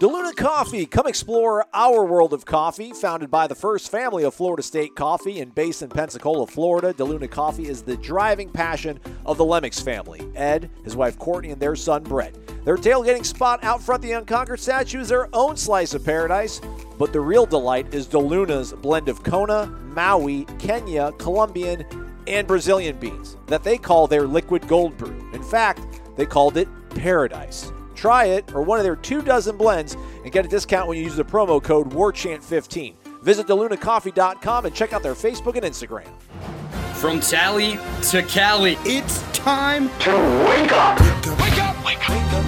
DeLuna Coffee. Come explore our world of coffee. Founded by the first family of Florida State Coffee and based in Pensacola, Florida, DeLuna Coffee is the driving passion of the Lemmix family. Ed, his wife Courtney, and their son Brett. Their tailgating spot out front the Unconquered statue is their own slice of paradise. But the real delight is DeLuna's blend of Kona, Maui, Kenya, Colombian, and Brazilian beans that they call their liquid gold brew. In fact, they called it Paradise. Try it or one of their two dozen blends and get a discount when you use the promo code WARCHANT15. Visit DeLunaCoffee.com and check out their Facebook and Instagram. From Tally to Cali, It's time to wake up. Wake up! Wake up!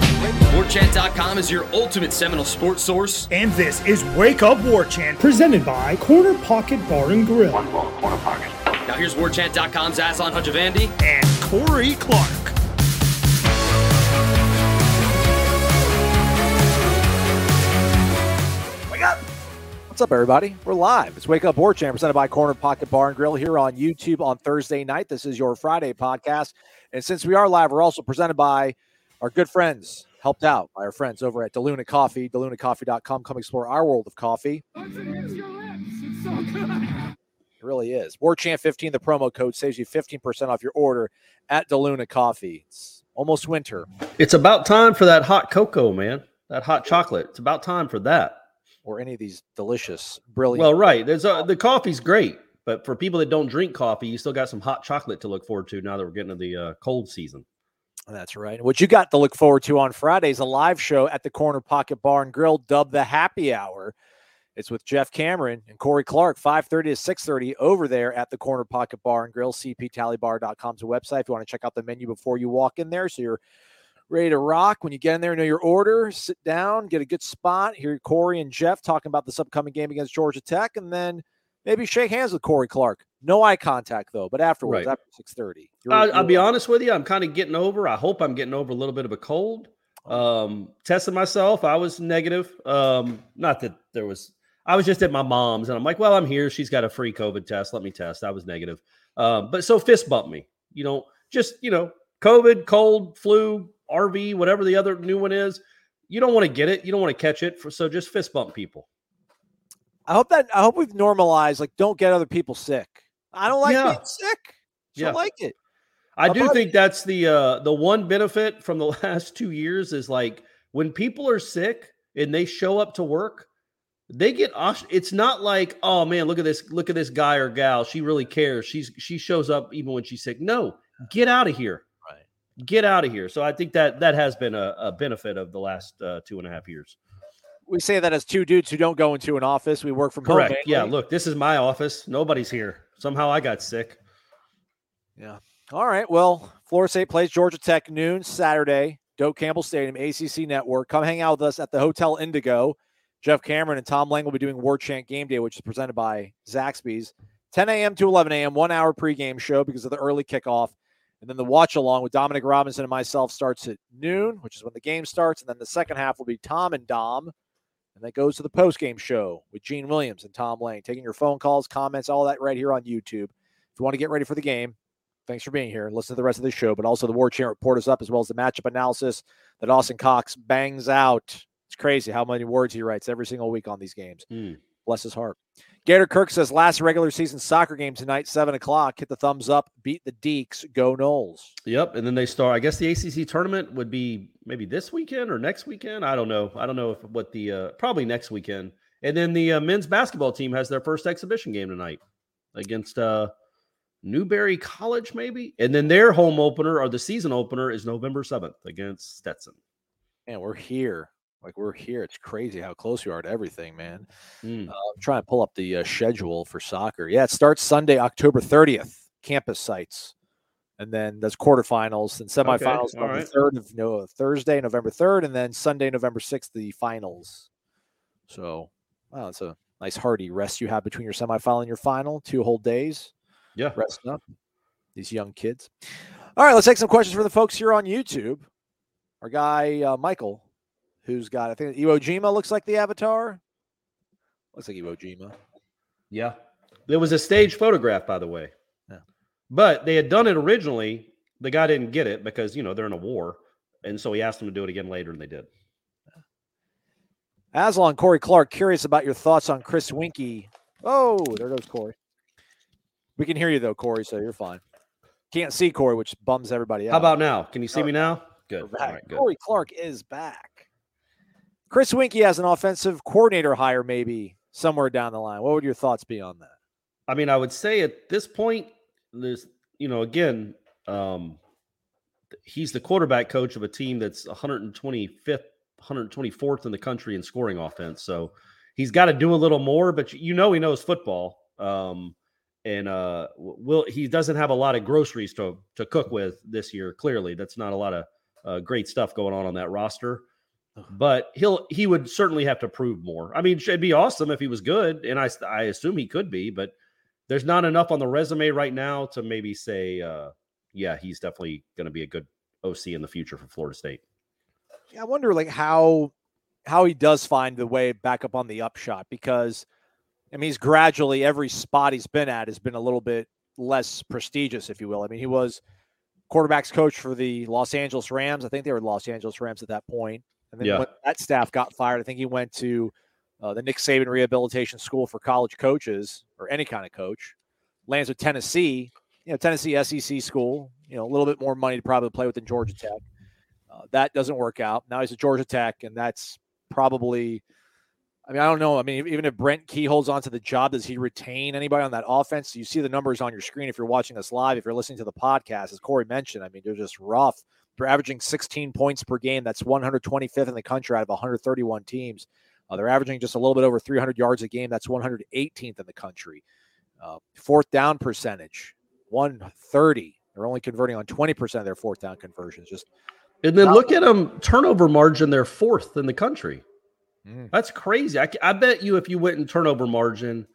WarChant.com is your ultimate Seminole sports source. And this is Wake Up WarChant, presented by Corner Pocket Bar and Grill One ball, corner pocket. Now here's WarChant.com's Aslan Hajavandi. and Corey Clark. What's up, everybody? We're live. It's Wake Up War Chant presented by Corner Pocket Bar and Grill here on YouTube on Thursday night. This is your Friday podcast. And since we are live, we're also presented by our good friends, helped out by our friends over at DeLuna Coffee, DeLunaCoffee.com. Come explore our world of coffee. It really is. War Chant 15, the promo code saves you 15% off your order at DeLuna Coffee. It's almost winter. It's about time for that hot cocoa, man. That hot chocolate. It's about time for that. Or any of these delicious, brilliant. Well, right. There's a, the coffee's great, but for people that don't drink coffee, you still got some hot chocolate to look forward to now that we're getting to the uh, cold season. That's right. What you got to look forward to on Friday is a live show at the Corner Pocket Bar and Grill, dubbed the Happy Hour. It's with Jeff Cameron and Corey Clark, 5:30 to 6:30 over there at the Corner Pocket Bar and Grill. CPTallybar.com's a website if you want to check out the menu before you walk in there, so you're ready to rock. When you get in there, know your order, sit down, get a good spot. Hear Corey and Jeff talking about this upcoming game against Georgia Tech, and then maybe shake hands with Corey Clark. No eye contact though, but afterwards, Right. after 6:30. I'll, I'll be honest with you. I'm kind of getting over. I hope I'm getting over a little bit of a cold. Um, tested myself. I was negative. Um, not that there was. I was just at my mom's, and I'm like, well, I'm here. She's got a free COVID test. Let me test. I was negative. Um, but so fist bump me. You know, just you know, COVID, cold, flu, RV, whatever the other new one is. You don't want to get it. You don't want to catch it. For, so just fist bump people. I hope that I hope we've normalized like don't get other people sick. I don't like Yeah. being sick. Just Yeah. don't like it. I do think that's the uh the one benefit from the last two years is like when people are sick and they show up to work, they get it's not like, oh man, look at this, look at this guy or gal. She really cares. She's she shows up even when she's sick. No, get out of here. Get out of here. So I think that that has been a, a benefit of the last uh, two and a half years. We say that as two dudes who don't go into an office. We work from Correct. home. Yeah. Look, this is my office. Nobody's here. Somehow I got sick. Yeah. All right. Well, Florida State plays Georgia Tech noon Saturday, Doak Campbell Stadium, ACC Network. Come hang out with us at the Hotel Indigo. Jeff Cameron and Tom Lang will be doing War Chant Game Day, which is presented by Zaxby's. 10 a.m. to 11 a.m., one hour pregame show because of the early kickoff. And then the watch along with Dominic Robinson and myself starts at noon, which is when the game starts. And then the second half will be Tom and Dom. And that goes to the post game show with Gene Williams and Tom Lane, taking your phone calls, comments, all that right here on YouTube. If you want to get ready for the game, thanks for being here. Listen to the rest of the show, but also the War Chant report is up as well as the matchup analysis that Austin Cox bangs out. It's crazy how many words he writes every single week on these games. Hmm. Bless his heart. Gator Kirk says last regular season soccer game tonight, seven o'clock. Hit the thumbs up. Beat the Deeks. Go Noles. Yep, and then they start. I guess the ACC tournament would be maybe this weekend or next weekend. I don't know. I don't know if what the uh, probably next weekend. And then the uh, men's basketball team has their first exhibition game tonight against uh, Newberry College, maybe. And then their home opener or the season opener is November seventh against Stetson. And we're here. Like we're here. It's crazy how close you are to everything, man. Mm. Uh, I'm trying to pull up the uh, schedule for soccer. Yeah, it starts Sunday, October 30th. Campus sites, and then there's quarterfinals and semifinals. all November right. third of no Thursday, November third, and then Sunday, November sixth, the finals. So, wow, it's a nice hearty rest you have between your semifinal and your final. Two whole days Yeah. resting up. These young kids. All right, let's take some questions for the folks here on YouTube. Our guy uh, Michael, who's got I think Iwo Jima looks like the avatar. Looks like Iwo Jima. Yeah. There was a stage photograph, by the way. Yeah. But they had done it originally. The guy didn't get it because, you know, they're in a war. And so he asked them to do it again later, and they did. Aslan Corey Clark, curious about your thoughts on Chris Weinke. Oh, there goes Corey. We can hear you though, Corey, so you're fine. Can't see Corey, which bums everybody out. How about now? Can you see Oh, me now? Good. We're All back. right, good. Corey Clark is back. Chris Weinke has an offensive coordinator hire, maybe somewhere down the line. What would your thoughts be on that? I mean, I would say at this point, there's, you know, again, um, he's the quarterback coach of a team that's 125th, 124th in the country in scoring offense. So he's got to do a little more, but you know, he knows football. Um, and uh, will he doesn't have a lot of groceries to to cook with this year. Clearly, that's not a lot of uh, great stuff going on on that roster. But he'll he would certainly have to prove more. I mean, it'd be awesome if he was good, and I I assume he could be, but there's not enough on the resume right now to maybe say, uh, yeah, he's definitely going to be a good OC in the future for Florida State. Yeah, I wonder like how how he does find the way back up on the upshot because I mean he's gradually every spot he's been at has been a little bit less prestigious, if you will. I mean, he was quarterbacks coach for the Los Angeles Rams. I think they were Los Angeles Rams at that point. And then Yeah. when that staff got fired, I think he went to uh, the Nick Saban Rehabilitation School for college coaches or any kind of coach. Lands with Tennessee, you know, Tennessee SEC school, you know, a little bit more money to probably play with than Georgia Tech. Uh, that doesn't work out. Now he's at Georgia Tech, and that's probably. I mean, I don't know. I mean, even if Brent Key holds on to the job, does he retain anybody on that offense? You see the numbers on your screen if you're watching us live. If you're listening to the podcast, as Corey mentioned, I mean, they're just rough. They're averaging 16 points per game. That's 125th in the country out of 131 teams. Uh, they're averaging just a little bit over 300 yards a game. That's 118th in the country. Uh, fourth down percentage, 130. They're only converting on 20% of their fourth down conversions. Just And then look at them turnover margin; they're fourth in the country. Mm. That's crazy. I, I bet you if you went in turnover margin,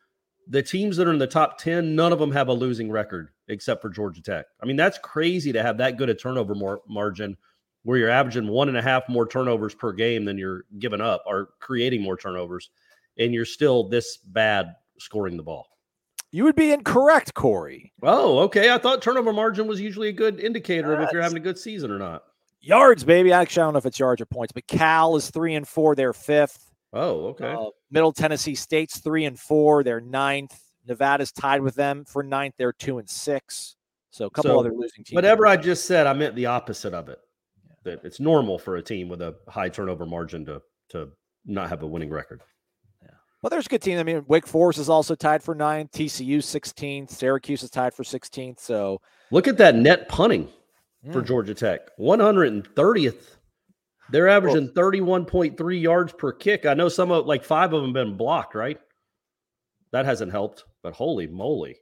the teams that are in the top ten, none of them have a losing record except for Georgia Tech. I mean, that's crazy to have that good a turnover mar- margin where you're averaging one and a half more turnovers per game than you're giving up or creating more turnovers, and you're still this bad scoring the ball. you would be incorrect, Corey. Oh, okay. I thought turnover margin was usually a good indicator of if you're having a good season or not. Yards, baby. I actually, I don't know if it's yards or points, but Cal is three and four. They're fifth. Oh, okay. Uh, Middle Tennessee State's three and four. They're ninth. Nevada's tied with them for ninth. They're two and six. So a couple So, other losing teams. Whatever I just said, I meant the opposite of it. That it's normal for a team with a high turnover margin to to not have a winning record. Yeah. Well, there's a good team. I mean, Wake Forest is also tied for ninth. TCU 16th. Syracuse is tied for 16th. So Look at that net punting for Mm. Georgia Tech. 130th. They're averaging 31.3 yards per kick. I know some of like five of them been blocked, right? That hasn't helped, but holy moly.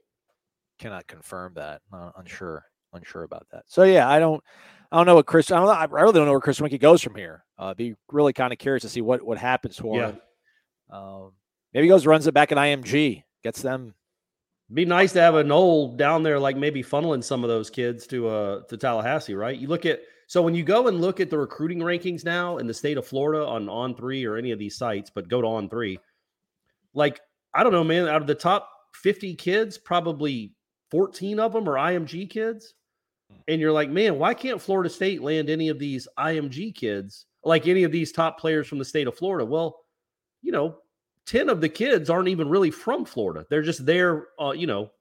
cannot confirm that. Uh, unsure, unsure about that. So yeah, I don't, I don't know what Chris. I don't know. I really don't know where Chris Weinke goes from here. Uh, be really kind of curious to see what what happens for Yeah. him. Um, maybe he goes runs it back at IMG, gets them. Be nice to have an old down there, like maybe funneling some of those kids to uh to Tallahassee, right? You look at so when you go and look at the recruiting rankings now in the state of Florida on on three or any of these sites, but go to on three, like I don't know, man. Out of the top 50 kids, probably 14 of them are IMG kids. And you're like, man, why can't Florida State land any of these IMG kids, like any of these top players from the state of Florida? Well, you know, 10 of the kids aren't even really from Florida. They're just there, uh, you know,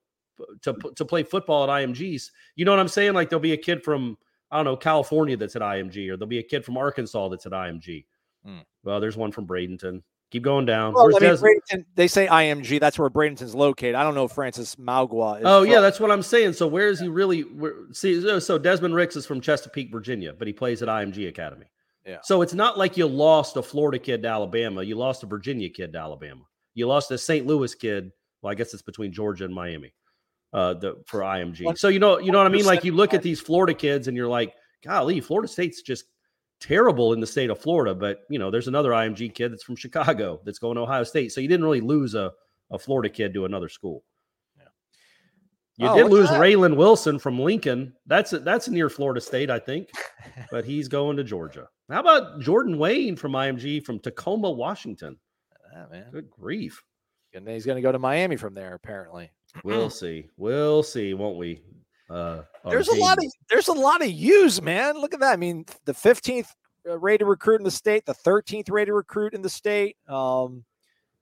to, to play football at IMGs. You know what I'm saying? Like there'll be a kid from, I don't know, California that's at IMG, or there'll be a kid from Arkansas that's at IMG. Hmm. Well, there's one from Bradenton. Keep going down. Well, Where's I mean, Des- Bradenton, they say IMG. That's where Bradenton's located. I don't know if Francis Mauigoa is. Oh yeah, that's what I'm saying. So where is he really? Where, see, so- so Desmond Ricks is from Chesapeake, Virginia, but he plays at IMG Academy. Yeah. So it's not like you lost a Florida kid to Alabama. You lost a Virginia kid to Alabama. You lost a St. Louis kid. Well, I guess it's between Georgia and Miami. Uh, the for IMG. So you know, you know what I mean. Like you look at these Florida kids, and you're like, golly, Florida State's just terrible in the state of Florida. But you know, there's another IMG kid that's from Chicago that's going to Ohio State. So you didn't really lose a a Florida kid to another school. Yeah. You Oh, did lose that. Raylan Wilson from Lincoln. That's that's near Florida State, I think, but he's going to Georgia. How about Jordan Wayne from IMG from Tacoma, Washington? Yeah, man. Good grief. And he's going to go to Miami from there. Apparently, We'll see. We'll see, won't we? Uh, there's a lot of there's a lot of U's, man. Look at that. I mean, the 15th uh, rated recruit in the state, the 13th rated recruit in the state. Um,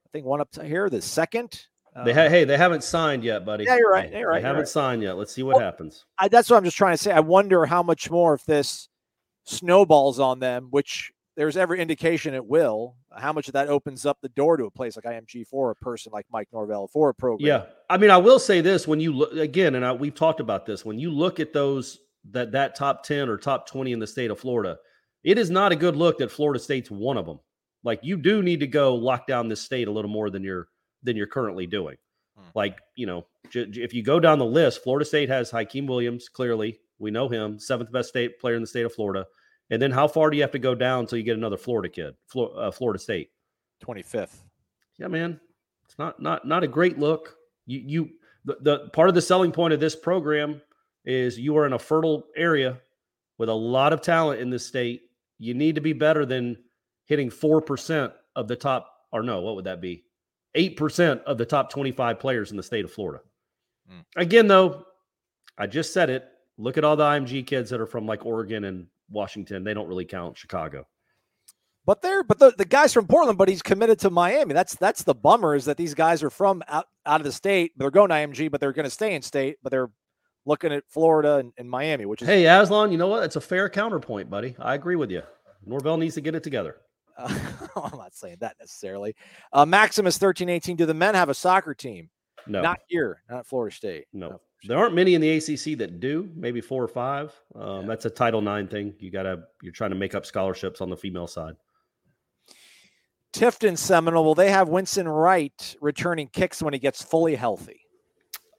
I think one up to here, the second. They Uh, ha- hey, they haven't signed yet, buddy. Yeah, you're right, They- you're right, They you're haven't right. signed yet. Let's see what Well, happens. I, that's what I'm just trying to say. I wonder how much more if this snowballs on them, which there's every indication it will. How much of that opens up the door to a place like IMG for a person like Mike Norvell for a program? Yeah, I mean, I will say this: when you look again, and I, we've talked about this, when you look at those that that top ten or top twenty in the state of Florida, it is not a good look that Florida State's one of them. Like you do need to go lock down this state a little more than you're than you're currently doing. Hmm. Like you know, j- j- if you go down the list, Florida State has Hykeem Williams. Clearly, we know him, seventh best state player in the state of Florida. And then how far do you have to go down until you get another Florida kid, uh, Florida State? 25th. yeah, man, it's not not not a great look. You you the, the part of the selling point of this program is you are in a fertile area with a lot of talent in this state. You need to be better than hitting four percent of the top, or no, what would that be? Eight percent of the top twenty-five players in the state of Florida. Hmm. Again, though, I just said it. Look at all the IMG kids that are from like Oregon and Washington. They don't really count. Chicago. But they're but the, the guys from Portland, but he's committed to Miami. That's that's the bummer is that these guys are from out, out of the state. They're going to IMG, but they're going to stay in state, but they're looking at Florida and, and Miami, which is Hey, Aslan, you know what? It's a fair counterpoint, buddy. I agree with you. Norvell needs to get it together. Uh, I'm not saying that necessarily. Uh, Maximus thirteen eighteen. Do the men have a soccer team? No, Not here, not Florida State. no. There aren't many in the ACC that do. Maybe four or five. Um, Yeah. That's a Title IX thing. You gotta. You're trying to make up scholarships on the female side. Tifton Seminole. Will they have Winston Wright returning kicks when he gets fully healthy?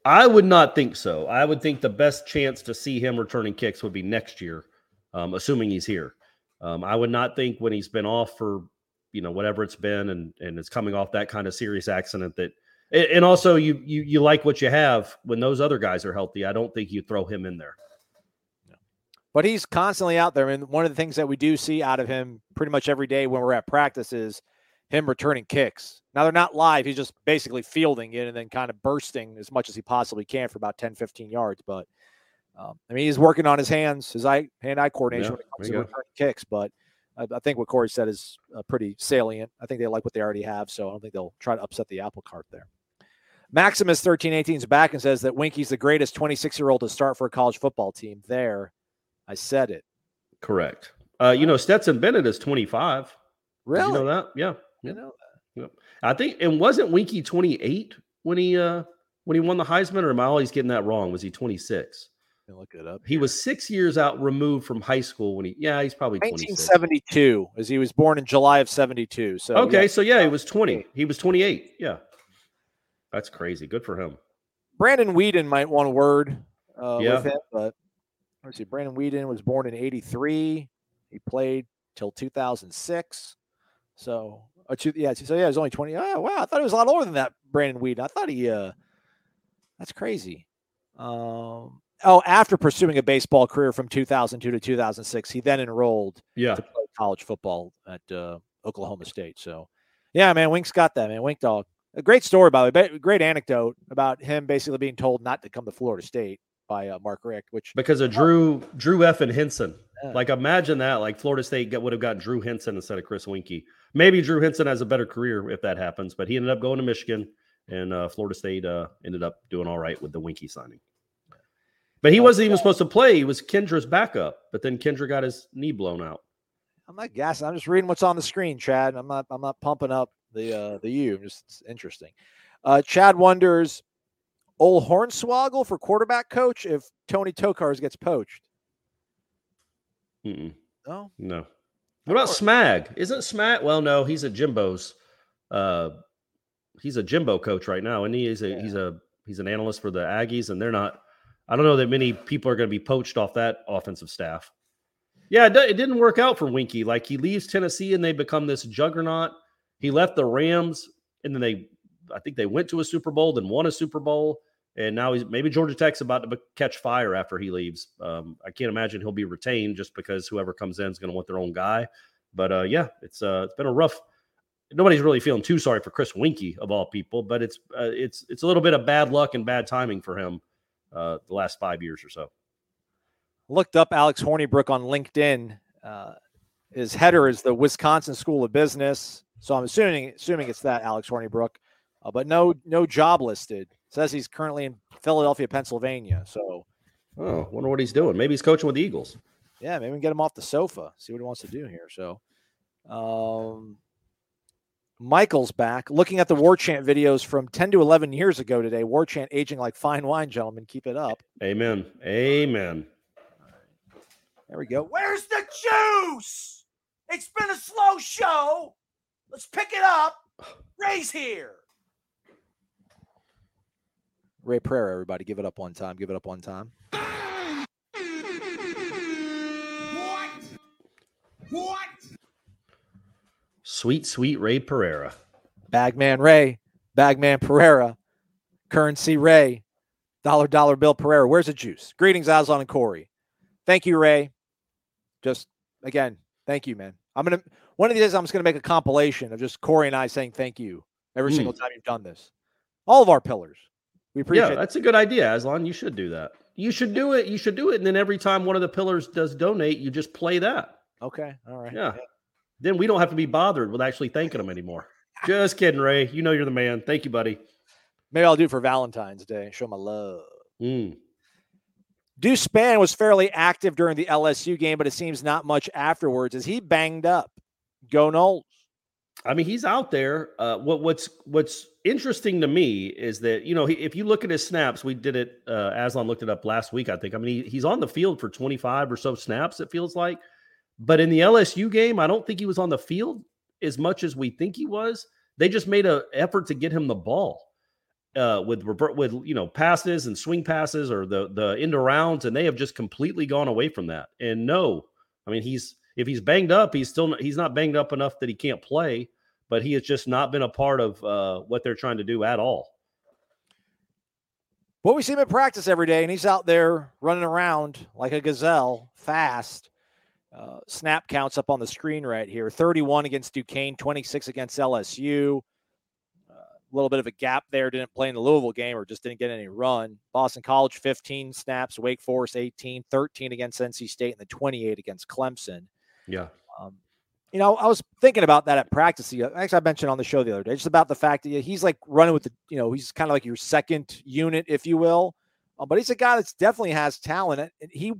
I would not think so. I would think the best chance to see him returning kicks would be next year, um, assuming he's here. Um, I would not think when he's been off for you know whatever it's been and and it's coming off that kind of serious accident that and also you you you like what you have when those other guys are healthy. I don't think you throw him in there. But he's constantly out there. And one of the things that we do see out of him pretty much every day when we're at practice is him returning kicks. Now they're not live. He's just basically fielding it and then kind of bursting as much as he possibly can for about 10, 15 yards. But um, I mean, he's working on his hands, his eye hand eye coordination Yeah, when it comes to go. returning kicks. But I, I think what Corey said is uh, pretty salient. I think they like what they already have. So I don't think they'll try to upset the apple cart there. Maximus 1318 is back and says that Weinke's the greatest 26 year old to start for a college football team. There, I said it. Correct. Uh, you know, Stetson Bennett is 25. Did Really? you know that? Yeah. You know I think and wasn't Weinke 28 when he uh when he won the Heisman, or am I always getting that wrong? Was he 26? Look it up. He was six years out removed from high school when he yeah, he's probably 26. 1972, as he was born in July of 72. So Okay, yeah. so yeah, he was 20. He was 28. Yeah. That's crazy. Good for him. Brandon Weeden might want a word uh, Yeah. with him, but let's see. Brandon Weeden was born in 83. He played till 2006. So, uh, two, yeah, so yeah, he was only 20. Oh, wow. I thought he was a lot older than that, Brandon Weeden. I thought he, uh, that's crazy. Um, oh, after pursuing a baseball career from 2002 to 2006, he then enrolled Yeah. to play college football at uh, Oklahoma State. So, yeah, man, Wink's got that, man. Wink dog. A great story, by the way. Great anecdote about him basically being told not to come to Florida State by uh, Mark Richt, which Because of Drew Drew F and Henson. Yeah. Like imagine that. Like Florida State would have got Drew Henson instead of Chris Weinke. Maybe Drew Henson has a better career if that happens, but he ended up going to Michigan and uh, Florida State uh, ended up doing all right with the Weinke signing. But he wasn't even supposed to play. He was Kendra's backup, but then Kendra got his knee blown out. I'm not gassing. I'm just reading what's on the screen, Chad. I'm not. I'm not pumping up the uh, the U. Just it's interesting. Uh, Chad wonders, old Hornswoggle for quarterback coach if Tony Tokarz gets poached. Mm-mm, No, no. What about Smag? Isn't Smag? Well, no, he's a Jimbo's. Uh, he's a Jimbo coach right now, and he is a he's a he's an analyst for the Aggies, and they're not. I don't know that many people are going to be poached off that offensive staff. Yeah, it, it didn't work out for Weinke. Like he leaves Tennessee, and they become this juggernaut. He left the Rams, and then they, I think they went to a Super Bowl, then won a Super Bowl, and now he's maybe Georgia Tech's about to catch fire after he leaves. Um, I can't imagine he'll be retained just because whoever comes in is going to want their own guy. But uh, yeah, it's uh, it's been a rough. Nobody's really feeling too sorry for Chris Weinke of all people, but it's uh, it's it's a little bit of bad luck and bad timing for him uh, the last five years or so. looked up Alex Hornibrook on LinkedIn. Uh, his header is the Wisconsin School of Business. So I'm assuming assuming it's that Alex Hornibrook, uh, but no no job listed. says he's currently in Philadelphia, Pennsylvania. So Oh, wonder what he's doing. Maybe he's coaching with the Eagles. yeah, maybe we can get him off the sofa, see what he wants to do here. So, um, Michael's back. Looking at the War Chant videos from 10 to 11 years ago today. War Chant aging like fine wine, gentlemen. Keep it up. Amen. Amen. There we go. Where's the juice? It's been a slow show. Let's pick it up. Ray's here. Ray Prayer, everybody. Give it up one time. Give it up one time. What? What? Sweet, sweet Ray Pereira. Bagman Ray, Bagman Pereira, Currency Ray, Dollar Dollar Bill Pereira. Where's the juice? Greetings, Aslan and Corey. Thank you, Ray. Just again, thank you, man. I'm gonna one of these days I'm just gonna make a compilation of just Corey and I saying thank you every Mm. single time you've done this. All of our pillars. We appreciate Yeah, that's a good idea, Aslan. You should do that. You should do it. You should do it. And then every time one of the pillars does donate, you just play that. Okay. All right. Yeah. Then we don't have to be bothered with actually thanking them anymore. Just kidding, Ray. You know you're the man. Thank you, buddy. Maybe I'll do it for Valentine's Day. Show my love. Mm. Deuce Spann was fairly active during the LSU game, but it seems not much afterwards. Is he banged up? Go Noles. I mean, he's out there. Uh, what what's what's interesting to me is that you know he, if you look at his snaps, we did it. Uh, Aslan looked it up last week, I think. I mean, he, he's on the field for 25 or so snaps. It feels like, but in the LSU game, I don't think he was on the field as much as we think he was. They just made an effort to get him the ball uh, with with you know passes and swing passes or the the end arounds, and they have just completely gone away from that. And no, I mean he's if he's banged up, he's still not, he's not banged up enough that he can't play, but he has just not been a part of uh, what they're trying to do at all. Well, we see him at practice every day, and he's out there running around like a gazelle, fast. Uh, snap counts up on the screen right here 31 against Duquesne, 26 against LSU. Uh, a little bit of a gap there. Didn't play in the Louisville game or just didn't get any run. Boston College, 15 snaps. Wake Forest, 18, 13 against NC State, and then 28 against Clemson. Yeah, Um, you know, I was thinking about that at practice. Actually, I mentioned on the show the other day, just about the fact that he's like running with the, you know, he's kind of like your second unit, if you will. Uh, but he's a guy that's definitely has talent. And he,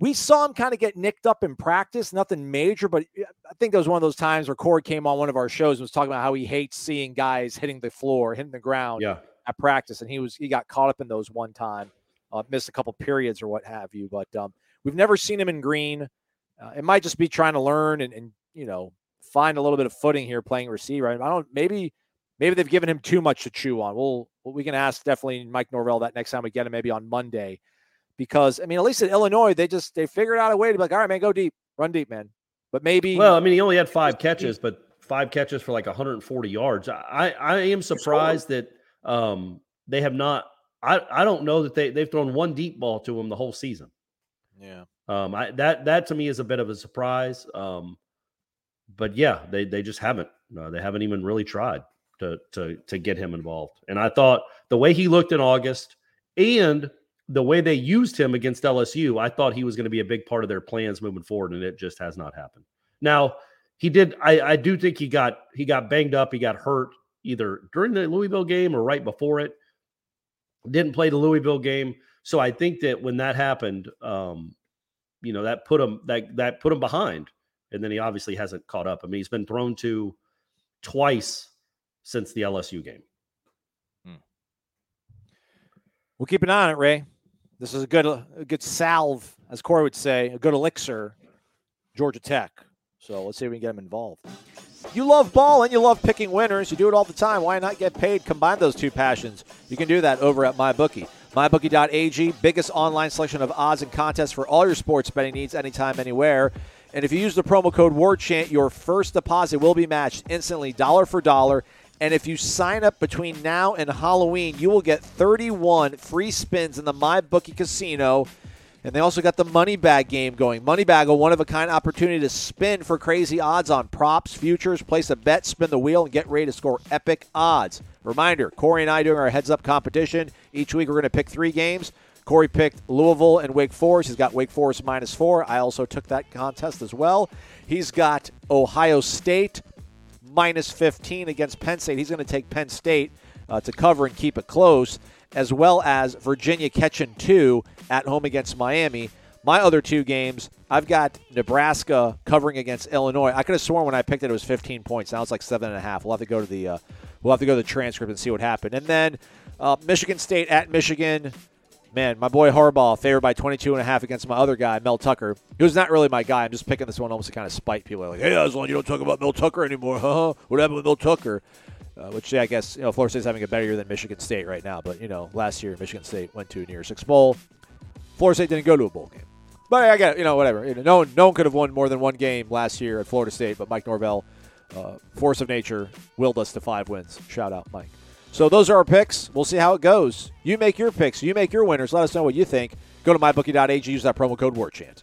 we saw him kind of get nicked up in practice, nothing major, but I think that was one of those times where Corey came on one of our shows and was talking about how he hates seeing guys hitting the floor, hitting the ground yeah. at practice, and he was he got caught up in those one time, uh, missed a couple periods or what have you. But um, we've never seen him in green. Uh, it might just be trying to learn and, and you know find a little bit of footing here playing receiver. I don't maybe maybe they've given him too much to chew on. We'll we can ask definitely Mike Norvell that next time we get him, maybe on Monday, because I mean at least at Illinois they just they figured out a way to be like, all right, man, go deep, run deep, man. But maybe Well, I mean, he only had five catches, but five catches for like 140 yards. I I am surprised that um they have not. I I don't know that they they've thrown one deep ball to him the whole season. yeah. Um, I that that to me is a bit of a surprise. Um, but yeah, they they just haven't. No, they haven't even really tried to to to get him involved. And I thought the way he looked in August and the way they used him against LSU, I thought he was going to be a big part of their plans moving forward, and it just has not happened. Now he did. I I do think he got he got banged up. He got hurt either during the Louisville game or right before it. Didn't play the Louisville game, so I think that when that happened, um, you know that put him that that put him behind and then he obviously hasn't caught up i mean he's been thrown to twice since the lsu game hmm. We'll keep an eye on it, Ray. This is a good, a good salve, as Corey would say, a good elixir. Georgia Tech. So let's see if we can get him involved. You love ball and you love picking winners. You do it all the time. Why not get paid? Combine those two passions. You can do that over at MyBookie. MyBookie.ag, biggest online selection of odds and contests for all your sports betting needs anytime, anywhere. And if you use the promo code WARCHANT, your first deposit will be matched instantly, dollar for dollar. And if you sign up between now and Halloween, you will get 31 free spins in the MyBookie Casino. And they also got the money bag game going. Money bag, a one of a kind opportunity to spin for crazy odds on props, futures, place a bet, spin the wheel, and get ready to score epic odds. Reminder Corey and I doing our heads up competition. Each week we're going to pick three games. Corey picked Louisville and Wake Forest. He's got Wake Forest minus four. I also took that contest as well. He's got Ohio State minus 15 against Penn State. He's going to take Penn State uh, to cover and keep it close, as well as Virginia catching two at home against Miami. My other two games, I've got Nebraska covering against Illinois. I could have sworn when I picked it it was 15 points. Now it's like seven and a half. We'll have to go to the uh, we'll have to go to the transcript and see what happened. And then uh, Michigan State at Michigan. Man, my boy Harbaugh favored by 22 and a half against my other guy, Mel Tucker. He was not really my guy. I'm just picking this one almost to kind of spite people. Like, hey, Aslan, you don't talk about Mel Tucker anymore. Huh? What happened with Mel Tucker? Uh, which yeah, I guess you know Florida State's having a better year than Michigan State right now. But you know, last year Michigan State went to a near six bowl. Florida State didn't go to a bowl game. But I get you know whatever. You know, no one, no one could have won more than one game last year at Florida State. But Mike Norvell, uh, force of nature, willed us to five wins. Shout out, Mike. So those are our picks. We'll see how it goes. You make your picks. You make your winners. Let us know what you think. Go to mybookie.ag. Use that promo code WARCHANT.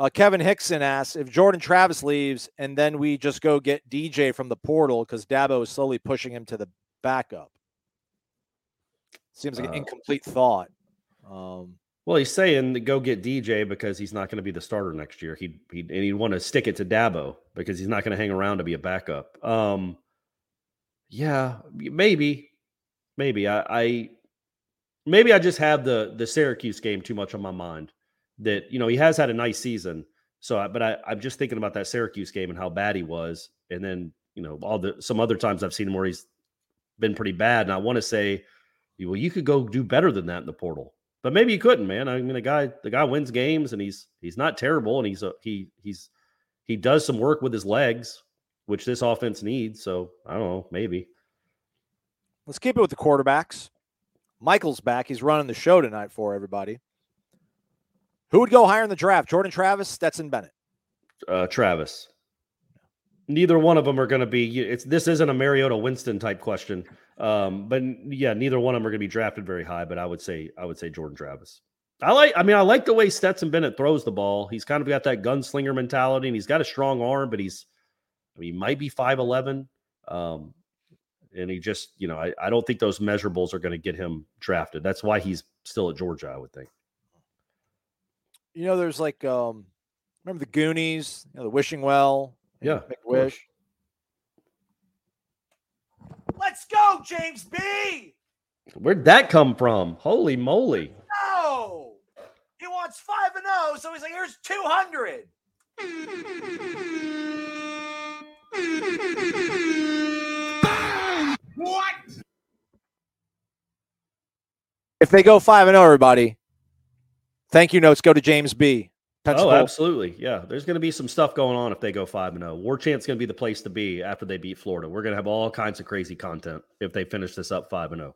Uh, Kevin Hickson asks if Jordan Travis leaves and then we just go get DJ from the portal because Dabo is slowly pushing him to the backup. Seems like an Uh, incomplete thought. Um, Well, he's saying to go get DJ because he's not going to be the starter next year. He'd, he'd and he'd want to stick it to Dabo because he's not going to hang around to be a backup. Um, yeah, maybe, maybe I, I maybe I just have the the Syracuse game too much on my mind. That you know he has had a nice season, so but I, I'm just thinking about that Syracuse game and how bad he was, and then you know all the some other times I've seen him where he's been pretty bad, and I want to say, well, you could go do better than that in the portal but maybe you couldn't, man. I mean, the guy, the guy wins games, and he's he's not terrible, and he's a, he he's he does some work with his legs, which this offense needs. So I don't know, maybe. let's keep it with the quarterbacks. Michael's back. He's running the show tonight for everybody. Who would go higher in the draft? Jordan Travis, Stetson Bennett. Uh, Travis. Neither one of them are going to be. It's this isn't a Mariota Winston type question, um, but yeah, neither one of them are going to be drafted very high. But I would say I would say Jordan Travis. I like. I mean, I like the way Stetson Bennett throws the ball. He's kind of got that gunslinger mentality, and he's got a strong arm. But he's, I mean, he might be five eleven, um, and he just, you know, I, I don't think those measurables are going to get him drafted. That's why he's still at Georgia. I would think. You know, there's like, um, remember the Goonies, you know, the Wishing Well, Yeah, Make a of course. Wish. Let's go, James B. Where'd that come from? Holy moly! No. He wants 5 and 0, so he's like, here's 200. What? If they go five and zero, everybody, thank you notes go to James B. Oh, absolutely. Yeah. There's going to be some stuff going on if they go 5 and 0. War Chant's going to be the place to be after they beat Florida. We're going to have all kinds of crazy content if they finish this up 5 and oh. 0.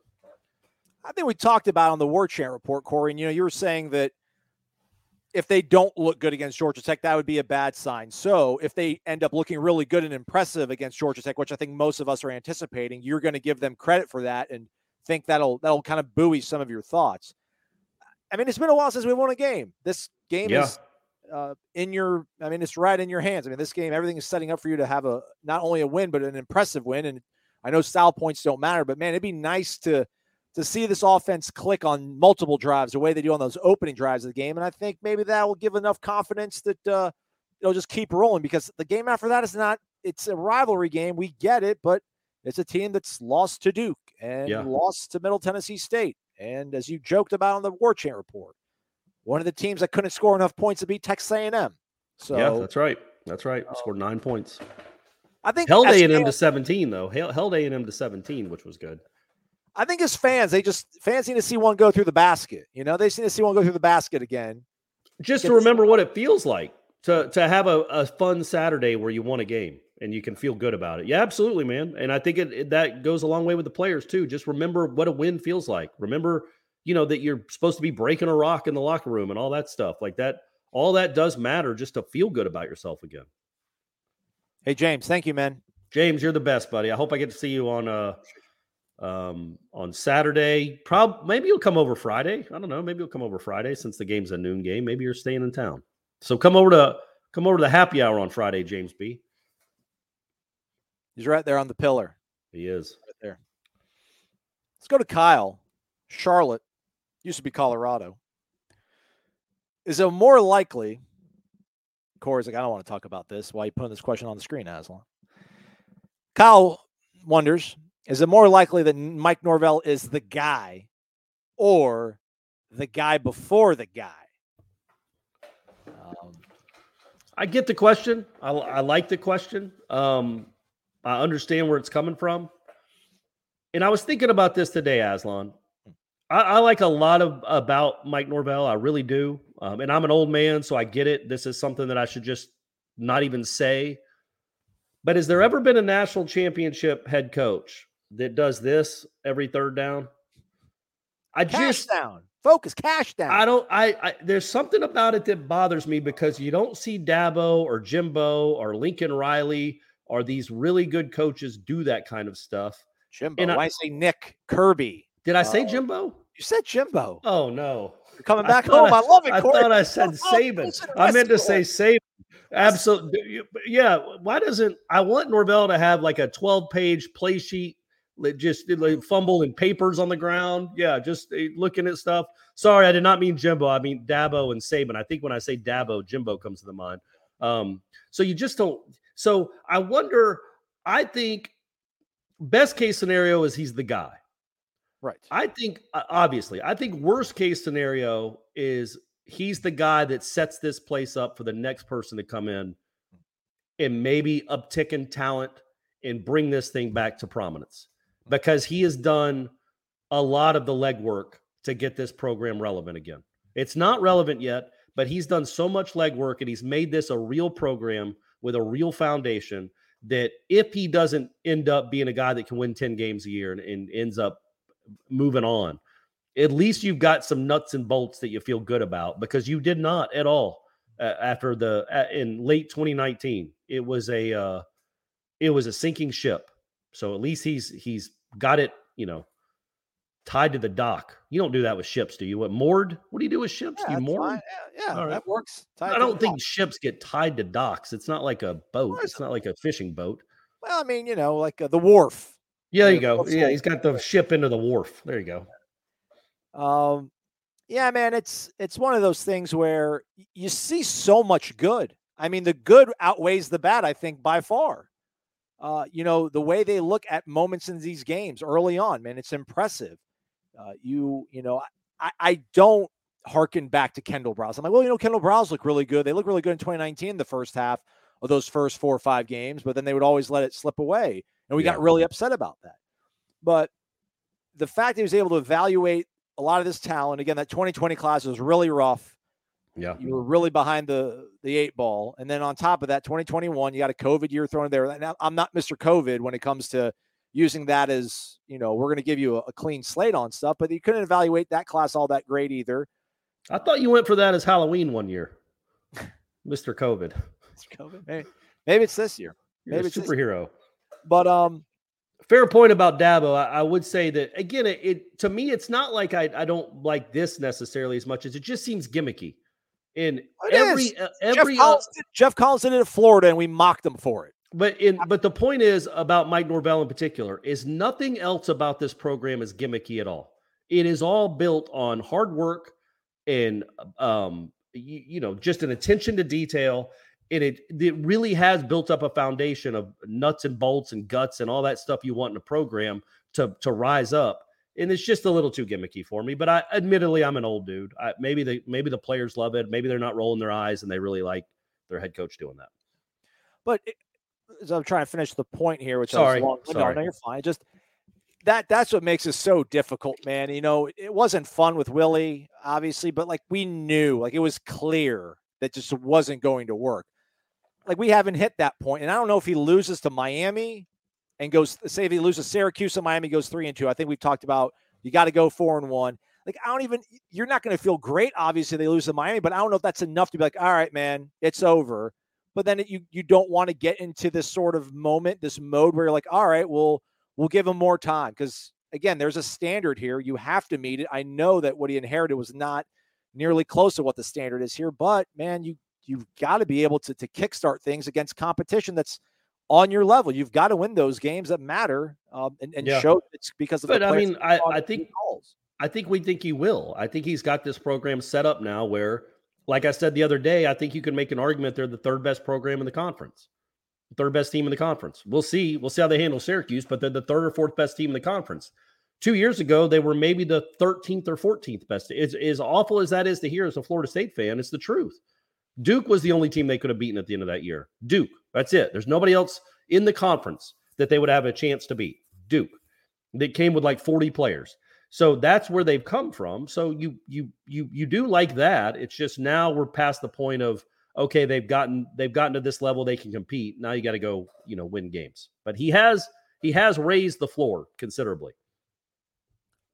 I think we talked about on the War Chant report, Corey. And you know, you were saying that if they don't look good against Georgia Tech, that would be a bad sign. So if they end up looking really good and impressive against Georgia Tech, which I think most of us are anticipating, you're going to give them credit for that and think that'll that'll kind of buoy some of your thoughts. I mean, it's been a while since we won a game. This game Yeah. is uh, in your. I mean, it's right in your hands. I mean, this game, everything is setting up for you to have a not only a win but an impressive win. And I know style points don't matter, but man, it'd be nice to to see this offense click on multiple drives the way they do on those opening drives of the game. And I think maybe that will give enough confidence that uh, it'll just keep rolling because the game after that is not, it's a rivalry game. We get it, but it's a team that's lost to Duke and Yeah. lost to Middle Tennessee State. And as you joked about on the War Chant report, one of the teams that couldn't score enough points to beat Texas A&M. So yeah, that's right. That's right. Um, Scored nine points. I think Held A and M to seventeen though. Held held A and M to seventeen, which was good. I think as fans, they just fans need to see one go through the basket. You know, they need to see one go through the basket again. Just to remember what it feels like to to have a, a fun Saturday where you won a game and you can feel good about it. Yeah, absolutely, man. And I think it, it- that goes a long way with the players too. Just remember what a win feels like. Remember you know, that you're supposed to be breaking a rock in the locker room and all that stuff. Like that, all that does matter just to feel good about yourself again. Hey, James, thank you, man. James, you're the best, buddy. I hope I get to see you on uh um on Saturday. Prob maybe you'll come over Friday. I don't know. Maybe you'll come over Friday since the game's a noon game. Maybe you're staying in town. So come over to come over to the happy hour on Friday, James B. He's right there on the pillar. He is. Right there. Let's go to Kyle. Charlotte used to be Colorado. Is it more likely? Corey's like, I don't want to talk about this. Why are you putting this question on the screen, Aslan? Kyle wonders Is it more likely that Mike Norvell is the guy or the guy before the guy? Um, I get the question. I, I like the question. Um, I understand where it's coming from. And I was thinking about this today, Aslan. I, I like a lot of about Mike Norvell. I really do. Um, and I'm an old man, so I get it. This is something that I should just not even say. But has there ever been a national championship head coach that does this every third down? I cash just down. Focus, cash down. I don't. I, I there's something about it that bothers me because you don't see Dabo or Jimbo or Lincoln Riley or these really good coaches do that kind of stuff. Jimbo. and I- Why say Nick Kirby? Did I say Oh. Jimbo? You said Jimbo. Oh no! You're coming back thought home. I, love it. I Corey. thought I said Oh, Saban. I meant to say Saban. Absolutely. Yeah. Why doesn't I want Norvell to have like a 12 page play sheet, just like fumbling papers on the ground? Yeah. Just uh, looking at stuff. Sorry, I did not mean Jimbo. I mean Dabo and Saban. I think when I say Dabo, Jimbo comes to the mind. Um, so you just don't. So I wonder. I think best case scenario is he's the guy. Right. I think obviously, I think worst case scenario is he's the guy that sets this place up for the next person to come in and maybe uptick in talent and bring this thing back to prominence mm-hmm. because he has done a lot of the legwork to get this program relevant again. It's not relevant yet, but he's done so much legwork and he's made this a real program with a real foundation that if he doesn't end up being a guy that can win 10 games a year and, and ends up moving on, at least you've got some nuts and bolts that you feel good about because you did not at all uh, after the uh, in late 2019. It was a uh, it was a sinking ship. So at least he's he's got it, you know, tied to the dock. You don't do that with ships, do you? What moored? What do you do with ships? Yeah, do you that's moor? fine. Yeah, yeah, right. that works. Tied I don't think dock. ships get tied to docks. It's not like a boat. It's not like a fishing boat. Well, I mean, you know, like uh, the wharf. Yeah, there you Yeah, go. Yeah, he's got the ship into the wharf. There you go. Um, yeah, man, it's it's one of those things where you see so much good. I mean, the good outweighs the bad. I think by far. Uh, you know, the way they look at moments in these games early on, man, it's impressive. Uh, you, you know, I, I don't harken back to Kendal Briles. I'm like, well, you know, Kendal Briles look really good. They look really good in 2019, the first half of those first four or five games, but then they would always let it slip away. And we Yeah. got really upset about that. But the fact that he was able to evaluate a lot of this talent, again, that 2020 class was really rough. Yeah. You were really behind the the eight ball. And then on top of that, 2021, you got a COVID year thrown in there. Now, I'm not Mr. COVID when it comes to using that as, you know, we're going to give you a, a clean slate on stuff, but you couldn't evaluate that class all that great either. I thought you went for that as Halloween one year, Mr. COVID. Mr. COVID. Maybe, maybe it's this year. You're Maybe it's superhero. But um, Fair point about Dabo. I, I would say that again. It, it to me, it's not like I, I don't like this necessarily as much as it just seems gimmicky. In every uh, Jeff, every uh, Collins did, Jeff Collins did it at Florida, and we mocked him for it. But in but the point is about Mike Norvell in particular is nothing else about this program is gimmicky at all. It is all built on hard work and um you, you know just an attention to detail. And it it really has built up a foundation of nuts and bolts and guts and all that stuff you want in a program to to rise up. And it's just a little too gimmicky for me. But I admittedly I'm an old dude. I, maybe the maybe the players love it. Maybe they're not rolling their eyes and they really like their head coach doing that. But it, as I'm trying to finish the point here, which Sorry, I was long, sorry. no, you're fine. Just that that's what makes it so difficult, man. You know, it wasn't fun with Willie, obviously, but like we knew, like it was clear that just wasn't going to work. Like we haven't hit that point, and I don't know if he loses to Miami and goes. Say if he loses to Syracuse and Miami goes three and two. I think we've talked about you got to go four and one. like I don't even you're not going to feel great. Obviously, they lose to Miami, but I don't know if that's enough to be like, all right, man, it's over. But then you you don't want to get into this sort of moment, this mode where you're like, all right, well, we'll give him more time because again, there's a standard here. You have to meet it. I know that what he inherited was not nearly close to what the standard is here, but man, you you've got to be able to to kickstart things against competition that's on your level. You've got to win those games that matter um, and, and Yeah. show it's because of. But the I mean, I, I think calls. I think we think he will. I think he's got this program set up now where, like I said the other day, I think you can make an argument they're the third best program in the conference, third best team in the conference. We'll see. We'll see how they handle Syracuse, but they're the third or fourth best team in the conference. Two years ago, they were maybe the 13th or 14th best. It's as awful as that is to hear as a Florida State fan. It's the truth. Duke was the only team they could have beaten at the end of that year. Duke. That's it. There's nobody else in the conference that they would have a chance to beat. Duke. They came with like 40 players. So that's where they've come from. So you you you you do like that. It's just now we're past the point of okay, they've gotten they've gotten to this level they can compete. Now you got to go, you know, win games. But he has he has raised the floor considerably.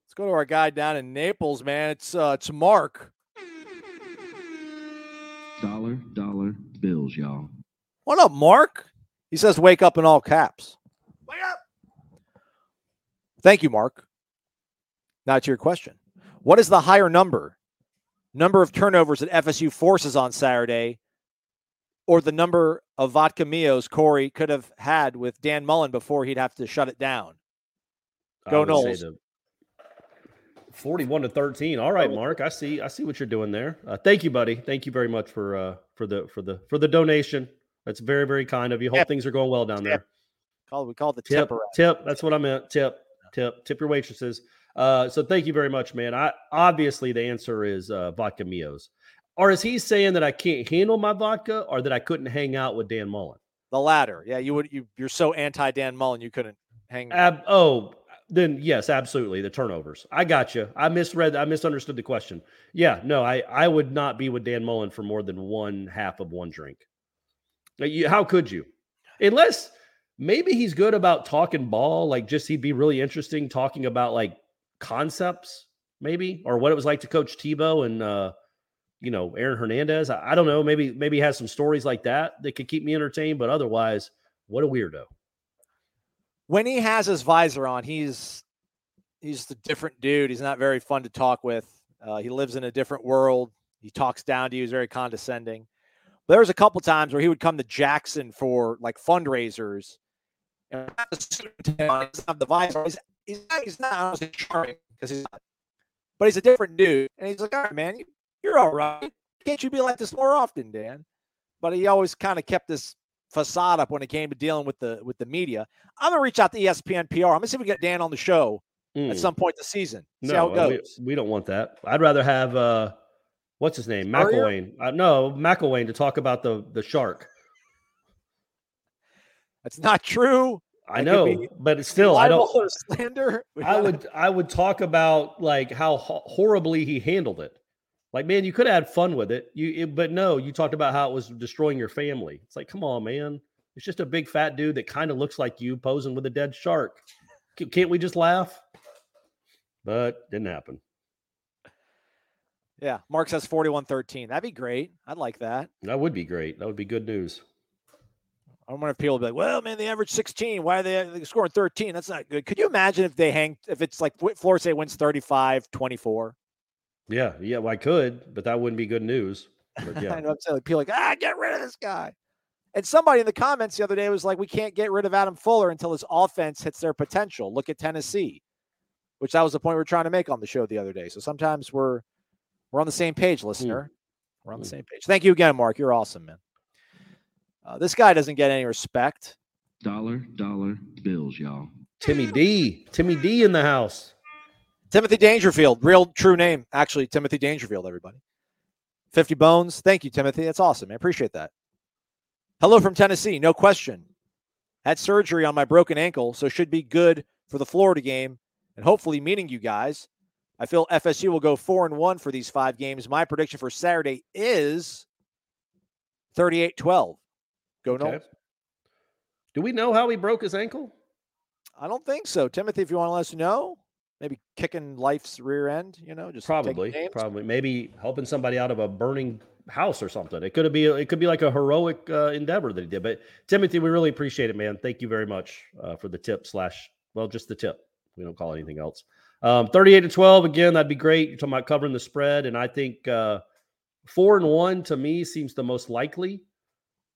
Let's go to our guy down in Naples, man. It's uh, it's Mark. Dollar, dollar bills, y'all. What up, Mark? He says, "Wake up" in all caps. Wake up. Thank you, Mark. Now to your question. What is the higher number? Number of turnovers that FSU forces on Saturday, or the number of vodka mios Corey could have had with Dan Mullen before he'd have to shut it down? Go I would say Noles. 41 to 13. All right, Mark. I see I see what you're doing there. Uh, thank you, buddy. Thank you very much for uh for the for the for the donation. That's very very kind of you. Hope Tip. things are going well down Tip. there. Call we call it the Tip, tipper. tip. That's what I meant. Tip, tip, tip your waitresses. Uh, so thank you very much, man. I obviously the answer is uh, vodka mios. Or is he saying that I can't handle my vodka, or that I couldn't hang out with Dan Mullen? The latter. Yeah, you would. You, you're so anti Dan Mullen, you couldn't hang. Ab- oh, then yes, absolutely. The turnovers. I got you. I misread. I misunderstood the question. Yeah, no, I I would not be with Dan Mullen for more than one half of one drink. You- How could you? Unless maybe he's good about talking ball, like just he'd be really interesting talking about like concepts, maybe, or what it was like to coach Tebow and uh, you know Aaron Hernandez. I, I don't know. Maybe maybe has some stories like that that could keep me entertained. But otherwise, what a weirdo. when he has his visor on, he's he's a different dude. He's not very fun to talk with. Uh, he lives in a different world. He talks down to you. He's very condescending. But there was a couple times where he would come to Jackson for like fundraisers. And the have the visor. He's, he's not, he's not honestly charming because he's not. But he's a different dude. And he's like, all right, man, you, you're all right. Can't you be like this more often, Dan? But he always kind of kept this facade up when it came to dealing with the with the media. I'm gonna reach out to ESPN PR. I'm gonna see if we can get Dan on the show Hmm. at some point this season. See No, how it goes. we, we don't want that. I'd rather have uh, what's his name? McElwain. Uh, no, McElwain to talk about the the shark. That's not true. I know, but it's still, I don't. slander. We I gotta- would I would talk about like how ho- horribly he handled it. Like, man, you could have had fun with it. You, it- but no, you talked about how it was destroying your family. It's like, come on, man. It's just a big fat dude that kind of looks like you posing with a dead shark. Can't we just laugh? But didn't happen. Yeah, Mark says 41-13. That'd be great. I'd like that. That would be great. That would be good news. I don't wonder if people would be like, "Well, man, they average 16. Why are they scoring 13? That's not good." Could you imagine if they hang if it's like Fl- Florida State wins 35-24? Yeah, yeah, well, I could, but that wouldn't be good news. But I yeah, know I'm saying like, people are like, ah, get rid of this guy. And somebody in the comments the other day was like, we can't get rid of Adam Fuller until his offense hits their potential. Look at Tennessee, which that was the point we were trying to make on the show the other day. So sometimes we're we're on the same page, listener. We're on the Hmm. same page. Thank you again, Mark. You're awesome, man. Uh, this guy doesn't get any respect. Dollar, dollar bills, y'all. Timmy D, Timmy D in the house. Timothy Dangerfield, real true name, actually, Timothy Dangerfield, everybody. 50 bones. Thank you, Timothy. That's awesome. I appreciate that. Hello from Tennessee, no question. Had surgery on my broken ankle, so should be good for the Florida game and hopefully meeting you guys. I feel FSU will go four and one for these five games. My prediction for Saturday is 38 12. Go Okay. Noles. Do we know how he broke his ankle? I don't think so. Timothy, if you want to let us know, maybe kicking life's rear end. You know, just Probably, probably, maybe helping somebody out of a burning house or something. It could be, it could be like a heroic uh, endeavor that he did. But Timothy, we really appreciate it, man. Thank you very much uh, for the tip slash, well, just the tip. We don't call it anything else. Um, Thirty-eight to twelve again. That'd be great. You're talking about covering the spread, and I think uh, four and one to me seems the most likely.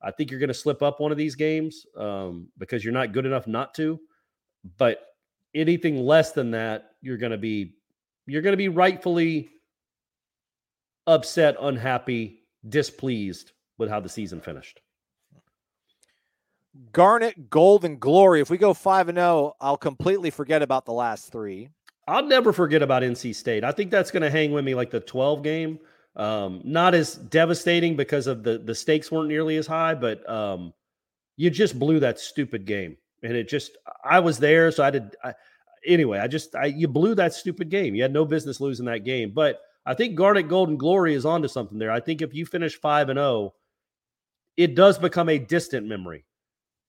I think you're going to slip up one of these games um, because you're not good enough not to. But anything less than that, you're going to be you're going to be rightfully upset, unhappy, displeased with how the season finished. Garnet, Gold, and Glory. If we go five and zero, I'll completely forget about the last three. I'll never forget about NC State. I think that's going to hang with me like the 12 game. Um, not as devastating because of the the stakes weren't nearly as high, but um, you just blew that stupid game, and it just I was there, so I did. I, anyway, I just I, you blew that stupid game. You had no business losing that game, but I think Garnet Golden Glory is onto something there. I think if you finish five and zero, it does become a distant memory.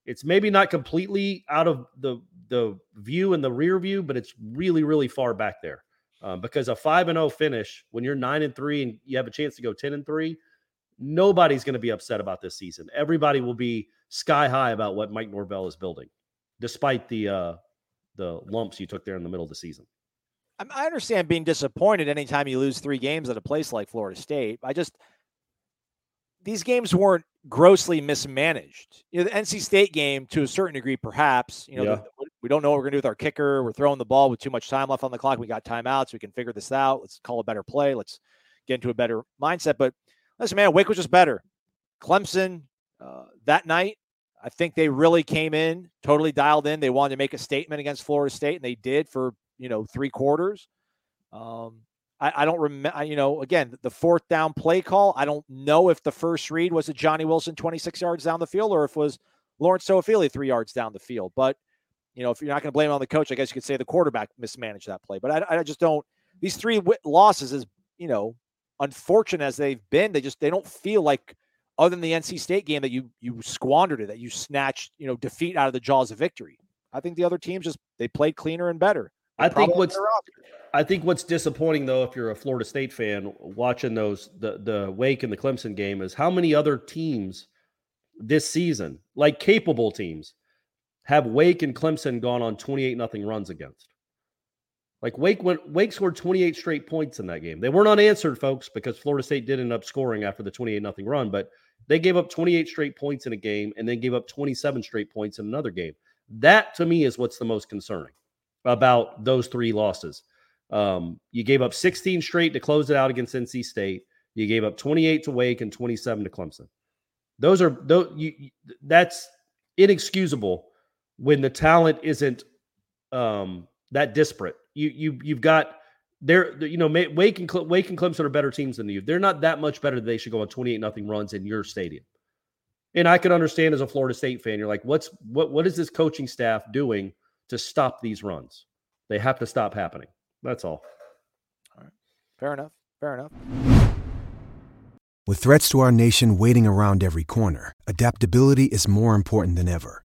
It's maybe not completely out of the the view and the rear view, but it's really really far back there. Um, because a five and zero finish when you're nine and three and you have a chance to go ten and three, nobody's going to be upset about this season. Everybody will be sky high about what Mike Norvell is building, despite the uh, the lumps you took there in the middle of the season. I, I understand being disappointed anytime you lose three games at a place like Florida State. I just these games weren't grossly mismanaged. You know, the NC State game to a certain degree, perhaps. You know, Yeah. the- we don't know what we're going to do with our kicker. We're throwing the ball with too much time left on the clock. We got timeouts. We can figure this out. Let's call a better play. Let's get into a better mindset. But listen, man, Wake was just better. Clemson uh, that night, I think they really came in totally dialed in. They wanted to make a statement against Florida State, and they did for you know three quarters. Um, I, I don't remember. You know, again, the fourth down play call. I don't know if the first read was a Johnny Wilson 26 yards down the field or if it was Lawrence Toafili three yards down the field. But you know, if you're not going to blame it on the coach, I guess you could say the quarterback mismanaged that play. But I, I just don't. These three wi- losses, as you know, unfortunate as they've been, they just they don't feel like other than the NC State game that you you squandered it, that you snatched you know defeat out of the jaws of victory. I think the other teams just they played cleaner and better. They I think what's. I think what's disappointing though, if you're a Florida State fan watching those the the Wake and the Clemson game, is how many other teams this season, like capable teams, have Wake and Clemson gone on 28 nothing runs against. Like Wake went Wake scored 28 straight points in that game. They weren't unanswered, folks, because Florida State did end up scoring after the 28 nothing run, but they gave up 28 straight points in a game and then gave up 27 straight points in another game. That to me is what's the most concerning about those three losses. Um, you gave up 16 straight to close it out against NC State. You gave up 28 to Wake and 27 to Clemson. Those are those you, that's inexcusable when the talent isn't um, that disparate. You you you've got they're you know Wake and Cle- Wake and Clemson are better teams than you. They're not that much better. They should go on 28 nothing runs in your stadium. And I can understand as a Florida State fan, you're like, what's what what is this coaching staff doing to stop these runs? They have to stop happening. That's all. All right. Fair enough. Fair enough. With threats to our nation waiting around every corner, adaptability is more important than ever.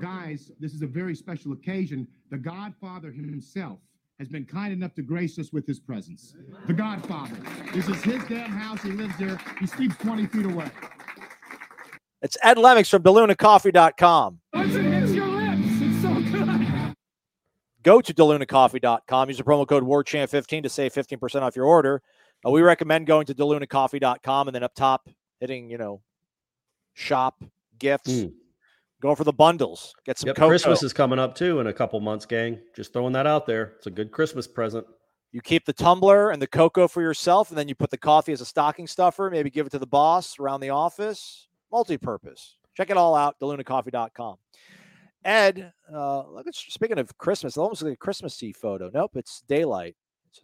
Guys, this is a very special occasion. The Godfather himself has been kind enough to grace us with his presence. The Godfather. This is his damn house. He lives there. He sleeps 20 feet away. It's Ed Lemmings from DelunaCoffee.com. Once it hits your lips, it's so good. Go to DelunaCoffee.com. Use the promo code WARCHANT15 to save 15% off your order. Uh, we recommend going to DelunaCoffee.com and then up top hitting, you know, shop, gifts, Mm. Going for the bundles. Get some Yep, cocoa. Christmas is coming up too in a couple months, gang. Just throwing that out there. It's a good Christmas present. You keep the tumbler and the cocoa for yourself, and then you put the coffee as a stocking stuffer. Maybe give it to the boss around the office. Multi-purpose. Check it all out. DelunaCoffee.com. Ed, uh, look at speaking of Christmas, almost like a Christmassy photo. Nope, it's daylight.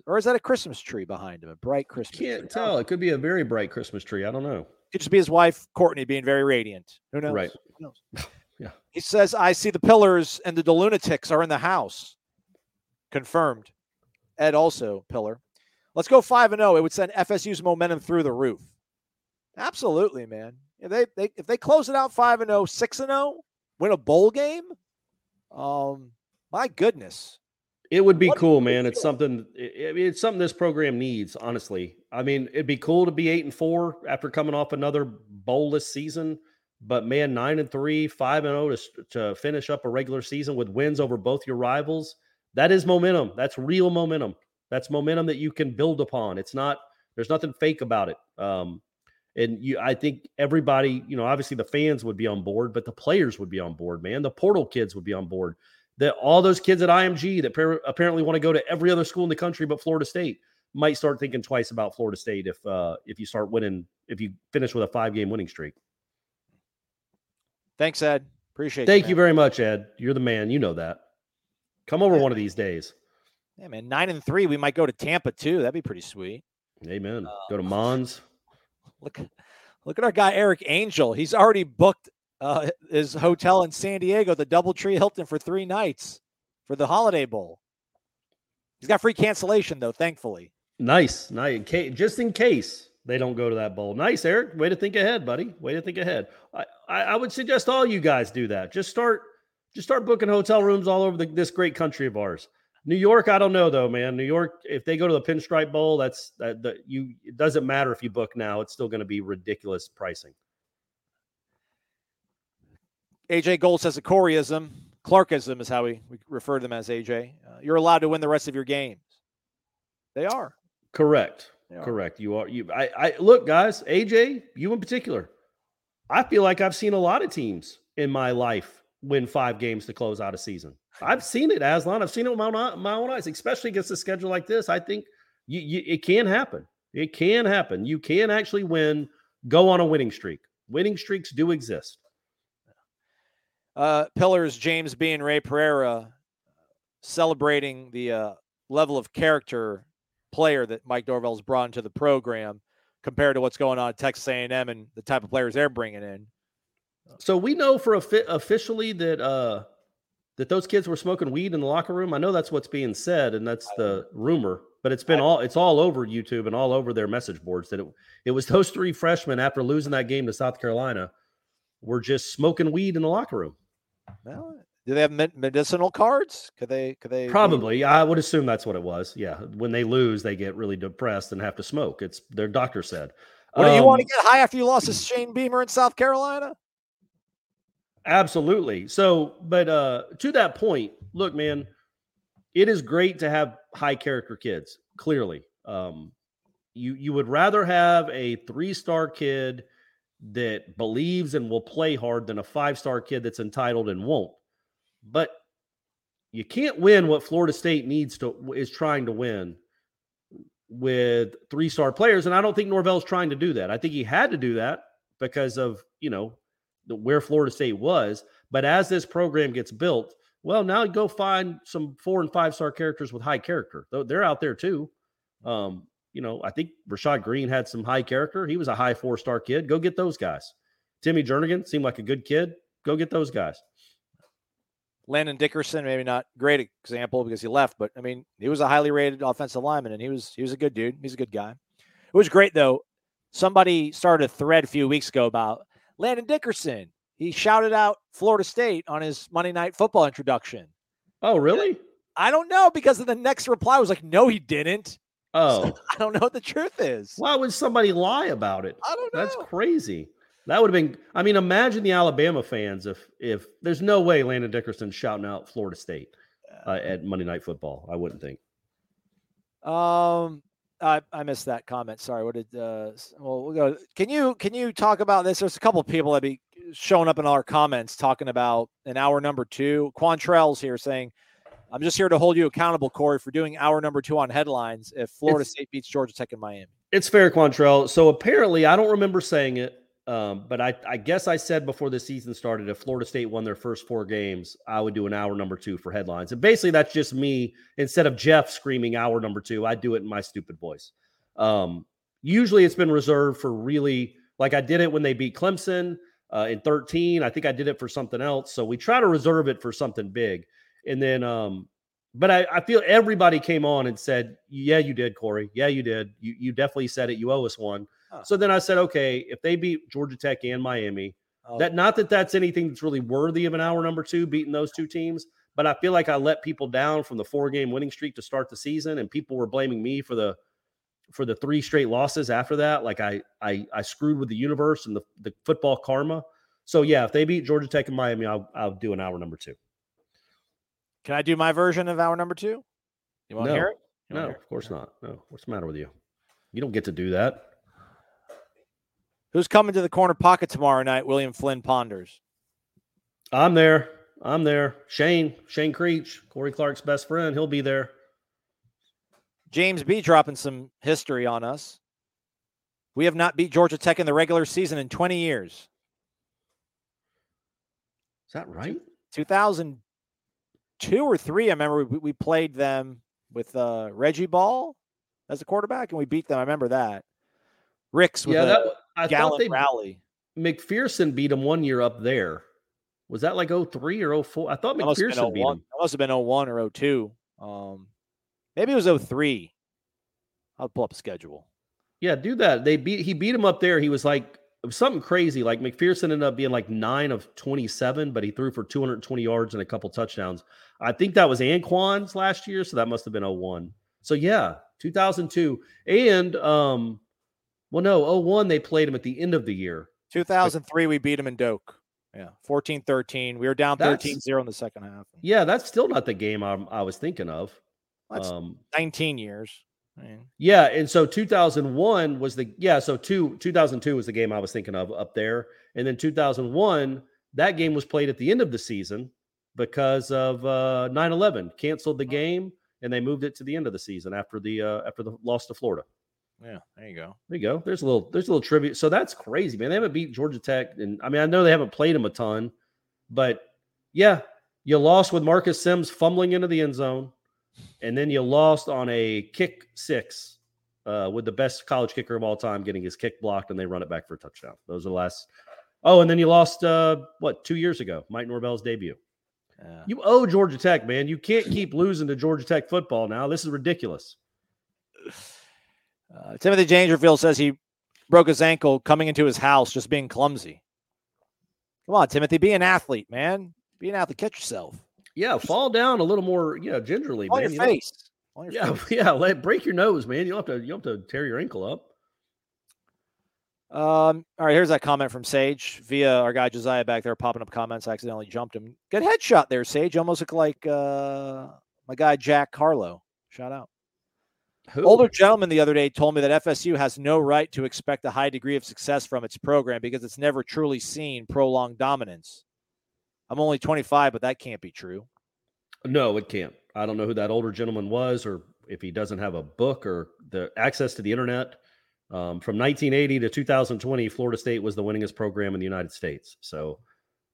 Or is that a Christmas tree behind him? A bright Christmas tree. Can't tree? tell. It could be a very bright Christmas tree. I don't know. Could just be his wife, Courtney, being very radiant. Who knows? Right. Who knows? Yeah. He says, I see the pillars and the lunatics are in the house. Confirmed. Ed also pillar. Let's go 5 and 0. It would send FSU's momentum through the roof. Absolutely, man. If they, they if they close it out 5 and 0, 6 and 0, win a bowl game, um my goodness. It would be What cool, man. It's something. I I it's something this program needs. Honestly, I mean, it'd be cool to be eight and four after coming off another bowlless season. But man, nine and three, five and zero to to finish up a regular season with wins over both your rivals. That is momentum. That's real momentum. That's momentum that you can build upon. It's not. There's nothing fake about it. Um, and you, I think everybody, you know, obviously the fans would be on board, but the players would be on board. Man, the portal kids would be on board that all those kids at IMG that par- apparently want to go to every other school in the country but Florida State might start thinking twice about Florida State if uh, if you start winning if you finish with a five game winning streak. Thanks, Ed. Appreciate it. Thank man. you very much, Ed. You're the man. You know that. Come over one of these days. Yeah, man. Nine and three. We might go to Tampa too. That'd be pretty sweet. Amen. Go to Mons. Look, look at our guy Eric Angel. He's already booked uh, his hotel in San Diego, the DoubleTree Hilton, for three nights for the Holiday Bowl. He's got free cancellation though, thankfully. Nice, nice. Just in case they don't go to that bowl. Nice, Eric. Way to think ahead, buddy. Way to think ahead. I, I, I would suggest all you guys do that. Just start, just start booking hotel rooms all over the, this great country of ours. New York, I don't know though, man. New York, if they go to the Pinstripe Bowl, that's that. that you. It doesn't matter if you book now; it's still going to be ridiculous pricing. AJ Gold says a Coreyism, Clarkism is how we, we refer to them as AJ. Uh, you're allowed to win the rest of your games. They are. Correct. Correct. You are. You. I. I look, guys. AJ, you in particular. I feel like I've seen a lot of teams in my life win five games to close out a season. I've seen it, Aslan. I've seen it with my own, my own eyes, especially against a schedule like this. I think you, you, it can happen. It can happen. You can actually win, go on a winning streak. Winning streaks do exist. Uh, Pillars, James B. and Ray Pereira celebrating the uh, level of character player that Mike Dorvell's brought into the program compared to what's going on at Texas A&M and the type of players they're bringing in. So we know for offi- officially that uh that those kids were smoking weed in the locker room. I know that's what's being said, and that's the rumor. But it's been all it's all over YouTube and all over their message boards that it it was those three freshmen after losing that game to South Carolina were just smoking weed in the locker room. Well, do they have medicinal cards? Could they? Could they? Probably, I would assume that's what it was. Yeah, when they lose, they get really depressed and have to smoke. It's their doctor said. What, do you want to Um, get high after you lost to Shane Beamer in South Carolina? Absolutely. So, but uh to that point, look, man, it is great to have high character kids, clearly. Um you you would rather have a three-star kid that believes and will play hard than a five-star kid that's entitled and won't. But you can't win what Florida State needs to is trying to win with three-star players and I don't think Norvell's trying to do that. I think he had to do that because of, you know, the, where Florida State was. But as this program gets built, well, now go find some four and five star characters with high character. They're out there too. Um, you know, I think Rashad Greene had some high character. He was a high four star kid. Go get those guys. Timmy Jernigan seemed like a good kid. Go get those guys. Landon Dickerson, maybe not great example because he left, but I mean, he was a highly rated offensive lineman and he was he was a good dude. He's a good guy. It was great though. Somebody started a thread a few weeks ago about Landon Dickerson. He shouted out Florida State on his Monday Night Football introduction. Oh, really? I don't know because of the next reply was like, "No, he didn't." Oh, I don't know what the truth is. why would somebody lie about it? I don't know. That's crazy. That would have been. I mean, imagine the Alabama fans if if there's no way Landon Dickerson shouting out Florida State uh, at Monday Night Football. I wouldn't think. Um, I, I missed that comment. Sorry. What did? Uh, well, we'll go. Can you can you talk about this? There's a couple of people that be showing up in our comments talking about an hour number two. Quantrell's here saying, "I'm just here to hold you accountable, Corey, for doing hour number two on headlines. If Florida It's- State beats Georgia Tech in Miami, It's fair, Quantrell. So apparently, I don't remember saying it, Um, but I, I guess I said before the season started, if Florida State won their first four games, I would do an hour number two for headlines. And basically, that's just me instead of Jeff screaming hour number two, I do it in my stupid voice. Um, usually, it's been reserved for really like I did it when they beat Clemson uh, in 13. I think I did it for something else. So we try to reserve it for something big. And then, um, but I, I feel everybody came on and said, "Yeah, you did, Corey. Yeah, you did. You you definitely said it. You owe us one." So then I said, okay, if they beat Georgia Tech and Miami, Oh. that not that that's anything that's really worthy of an hour number two beating those two teams, but I feel like I let people down from the four game winning streak to start the season, and people were blaming me for the for the three straight losses after that. Like I I I screwed with the universe and the the football karma. So yeah, if they beat Georgia Tech and Miami, I'll I'll do an hour number two. Can I do my version of hour number two? You want to No. hear it? You No, hear of course not. No, what's the matter with you? You don't get to do that. Who's coming to the corner pocket tomorrow night? William Flynn ponders. I'm there. I'm there. Shane, Shane Creech, Corey Clark's best friend. He'll be there. James B dropping some history on us. We have not beat Georgia Tech in the regular season in 20 years. Is that right? 2002 or three, I remember we, we played them with uh, Reggie Ball as a quarterback, and we beat them. I remember that. Ricks with yeah, a that I gallant they rally. McPherson beat him one year up there. Was that like 03 or 04? I thought That must, have McPherson beat 01. him. That must have been 01 or 02. Um, maybe it was 03. I'll pull up a schedule. Yeah, do that. They beat he beat him up there. He was like it was something crazy. Like McPherson ended up being like nine of 27, but he threw for 220 yards and a couple touchdowns. I think that was Anquan's last year, so that must have been 01. So yeah, 2002. And um well no, 01 they played him at the end of the year. 2003, we beat them in Doak. Yeah, 14 13. We were down That's- 13 0 in the second half. Yeah, that's still not the game I, I was thinking of. That's Um 19 years. I mean, Yeah, and so 2001 was the yeah, so two 2002 was the game I was thinking of up there, and then 2001 that game was played at the end of the season because of uh 9/11 canceled the game and they moved it to the end of the season after the uh after the loss to Florida. Yeah, there you go. There you go. There's a little there's a little tribute. So that's crazy, man. They haven't beat Georgia Tech, and I mean I know they haven't played them a ton, but yeah, you lost with Marcus Sims fumbling into the end zone, and then you lost on a kick six uh, with the best college kicker of all time getting his kick blocked, and they run it back for a touchdown. Those are the last. Oh, and then you lost uh, what two years ago, Mike Norvell's debut. Yeah. You owe Georgia Tech, man. You can't keep losing to Georgia Tech football now. This is ridiculous. Uh, Timothy Dangerfield says he broke his ankle coming into his house just being clumsy. Come on, Timothy, be an athlete, man. Be an athlete. Catch yourself. Yeah, fall down a little more, you know, gingerly, On man. your You face. On your Yeah, face. yeah. Let break your nose, man. You will have to you will have to tear your ankle up. Um, all right, here's that comment from Sage via our guy Josiah back there popping up comments. I accidentally jumped him. Good headshot there, Sage. Almost look like uh, my guy Jack Harlow. Shout out. Who? Older gentleman the other day told me that FSU has no right to expect a high degree of success from its program because it's never truly seen prolonged dominance. I'm only 25, but that can't be true. No, it can't. I don't know who that older gentleman was, or if he doesn't have a book or the access to the internet. Um, from 1980 to 2020, Florida State was the winningest program in the United States. So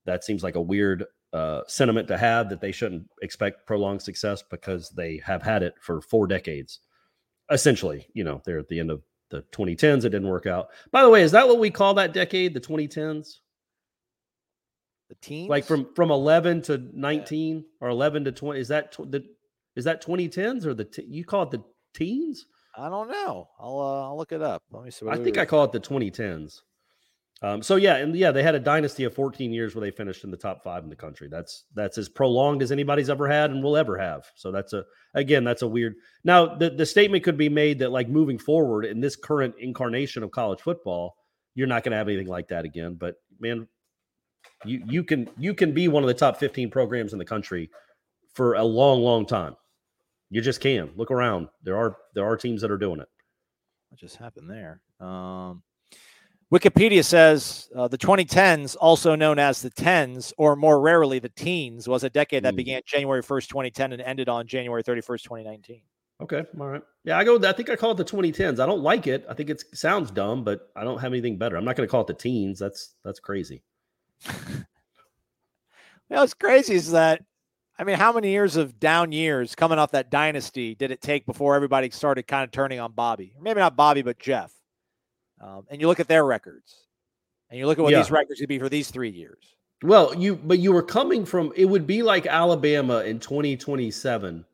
that seems like a weird uh, sentiment to have that they shouldn't expect prolonged success because they have had it for four decades. Essentially, you know, they're at the end of the 2010s. It didn't work out. By the way, is that what we call that decade, the 2010s? The team, like from from 11 to 19 or 11 to 20 is that tw- the is that 2010s or the t- you call it the teens I don't know. I'll uh, I'll look it up. Let me see. What i we think were- i call it the 2010s um so yeah and yeah they had a dynasty of 14 years where they finished in the top five in the country. That's that's as prolonged as anybody's ever had and will ever have. So that's a again that's a weird now the, the statement could be made that like moving forward in this current incarnation of college football you're not going to have anything like that again. But man you you can you can be one of the top 15 programs in the country for a long long time. You just can. Look around. There are there are teams that are doing it. What just happened there? Um, Wikipedia says uh, the 2010s, also known as the tens, or more rarely the teens, was a decade that Mm. began January 1st, 2010, and ended on January 31st, 2019. Okay, all right. Yeah, I go. I think I call it the 2010s. I don't like it. I think it sounds dumb, but I don't have anything better. I'm not going to call it the teens. That's that's crazy. Know, what's crazy is that, I mean, how many years of down years coming off that dynasty did it take before everybody started kind of turning on Bobby? Maybe not Bobby, but Jeff. Um, and you look at their records, and you look at what Yeah. these records would be for these three years. Well, you but you were coming from. It would be like Alabama in 2027.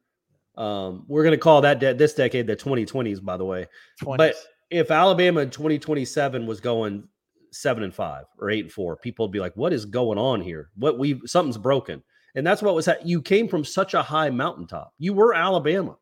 Um, we're going to call that de- this decade the 2020s, by the way. 20s. But if Alabama in 2027 was going seven and five or eight and four, people would be like, "What is going on here? What we something's broken." And that's what was that. You came from such a high mountaintop. You were Alabama.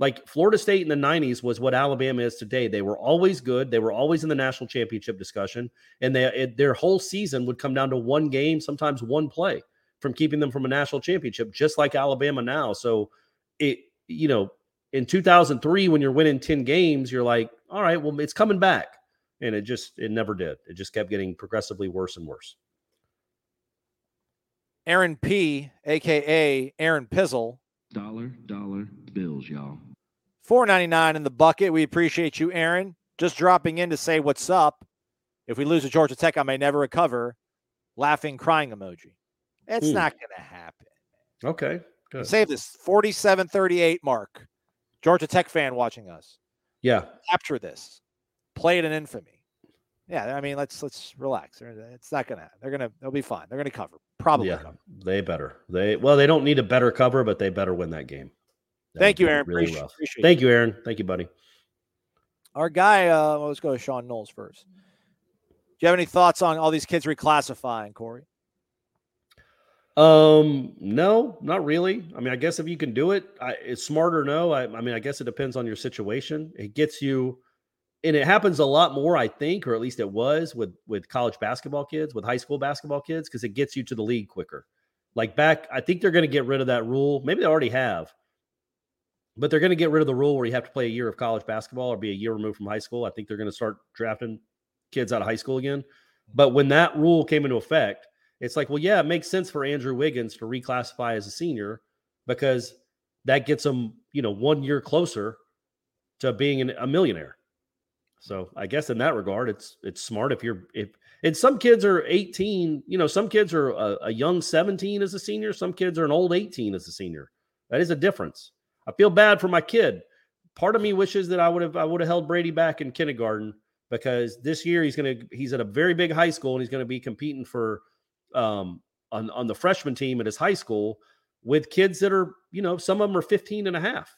Like Florida State in the 90s was what Alabama is today. They were always good. They were always in the national championship discussion, and they it, their whole season would come down to one game, sometimes one play, from keeping them from a national championship, just like Alabama now. So it, you know, in 2003 when you're winning 10 games, you're like, all right, well, it's coming back, and it just it never did. It just kept getting progressively worse and worse. Aaron P, aka Aaron Pizzle, Dollar, dollar bills, y'all. Four ninety nine in the bucket. We appreciate you, Aaron. Just dropping in to say what's up. If we lose to Georgia Tech, I may never recover. Laughing, crying emoji. It's Hmm. not going to happen. Okay, good. Save this 47 38 mark. Georgia Tech fan watching us. Yeah, Capture this. Play it in infamy. Yeah, I mean, let's let's relax. It's not gonna. They're gonna. They'll be fine. They're gonna cover. Probably. yeah, cover. they better. They well, they don't need a better cover, but they better win that game. That Thank you, Aaron. Really Appreciate- appreciate Thank you, Aaron. Thank you, buddy. Our guy. Uh, well, let's go to Sean Knowles first. Do you have any thoughts on all these kids reclassifying, Corey? Um, no, not really. I mean, I guess if you can do it, I, it's smart or no. I, I mean, I guess it depends on your situation. It gets you, and it happens a lot more, I think, or at least it was with with college basketball kids, with high school basketball kids, because it gets you to the league quicker. Like back, I think they're going to get rid of that rule. Maybe they already have, but they're going to get rid of the rule where you have to play a year of college basketball or be a year removed from high school. I think they're going to start drafting kids out of high school again. But when that rule came into effect, it's like, well, yeah, it makes sense for Andrew Wiggins to reclassify as a senior because that gets him, you know, one year closer to being an, a millionaire. So I guess in that regard, it's it's smart if you're if and some kids are 18, you know, some kids are a, a young 17 as a senior, some kids are an old 18 as a senior. That is a difference. I feel bad for my kid. Part of me wishes that I would have I would have held Brady back in kindergarten because this year he's gonna he's at a very big high school and he's gonna be competing for um on, on the freshman team at his high school with kids that are, you know, some of them are 15 and a half.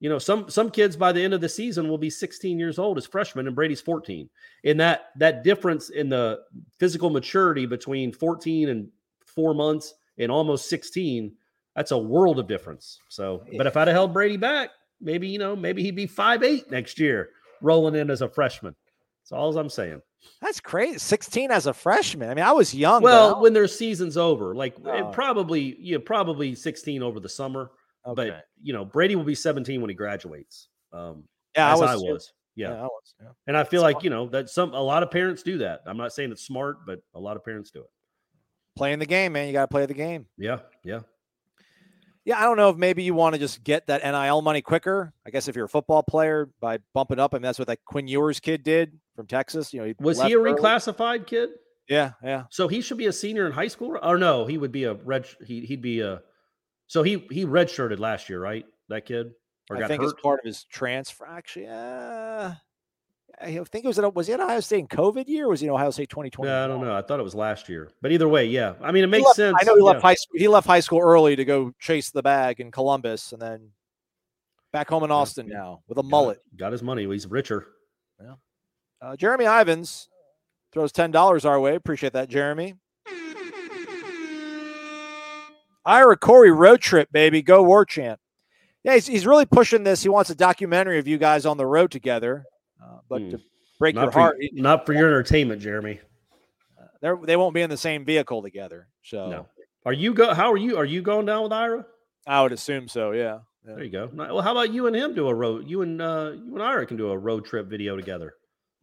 You know, some some kids by the end of the season will be 16 years old as freshmen, and Brady's 14. And that that difference in the physical maturity between 14 and four months and almost 16, that's a world of difference. So, but if I'd have held Brady back, maybe you know, maybe he'd be five eight next year, rolling in as a freshman. That's all I'm saying. That's crazy. 16 as a freshman. I mean, I was young. Well, though. when their season's over, like it Oh. probably you know, probably 16 over the summer. Okay. But you know, Brady will be 17 when he graduates. Um, yeah, as I I was. was. Yeah. I was. Yeah. And I feel Smart. like, you know, that some a lot of parents do that. I'm not saying it's smart, but a lot of parents do it. Playing the game, man. You got to play the game. Yeah. Yeah. Yeah, I don't know if maybe you want to just get that NIL money quicker. I guess if you're a football player by bumping up, I mean that's what that Quinn Ewers kid did from Texas. You know, Was he a early. reclassified kid? Yeah, yeah. So he should be a senior in high school? Or no, he would be a red he he'd be a so he he redshirted last year, right? That kid? Or I got think hurt? it's part of his transfer. Actually, uh, I think it was at was he at Ohio State in COVID year? Or was he in Ohio State 2020? Yeah, I don't know. I thought it was last year. But either way, yeah. I mean, it makes left- sense. I know he left high school. He left high school early to go chase the bag in Columbus, and then back home in Austin now with a mullet. Got his money. He's richer. Uh, Jeremy Ivins throws ten dollars our way. Appreciate that, Jeremy. Ira Corey road trip, baby. Go war chant. Yeah, he's, he's really pushing this. He wants a documentary of you guys on the road together. Uh, but Hmm. to break Not your for, heart, not for your entertainment, Jeremy. they're, they won't be in the same vehicle together. So No. Are you go how are you? Are you going down with Ira? I would assume so. Yeah. yeah. There you go. Well, how about you and him do a road? You and uh you and Ira can do a road trip video together.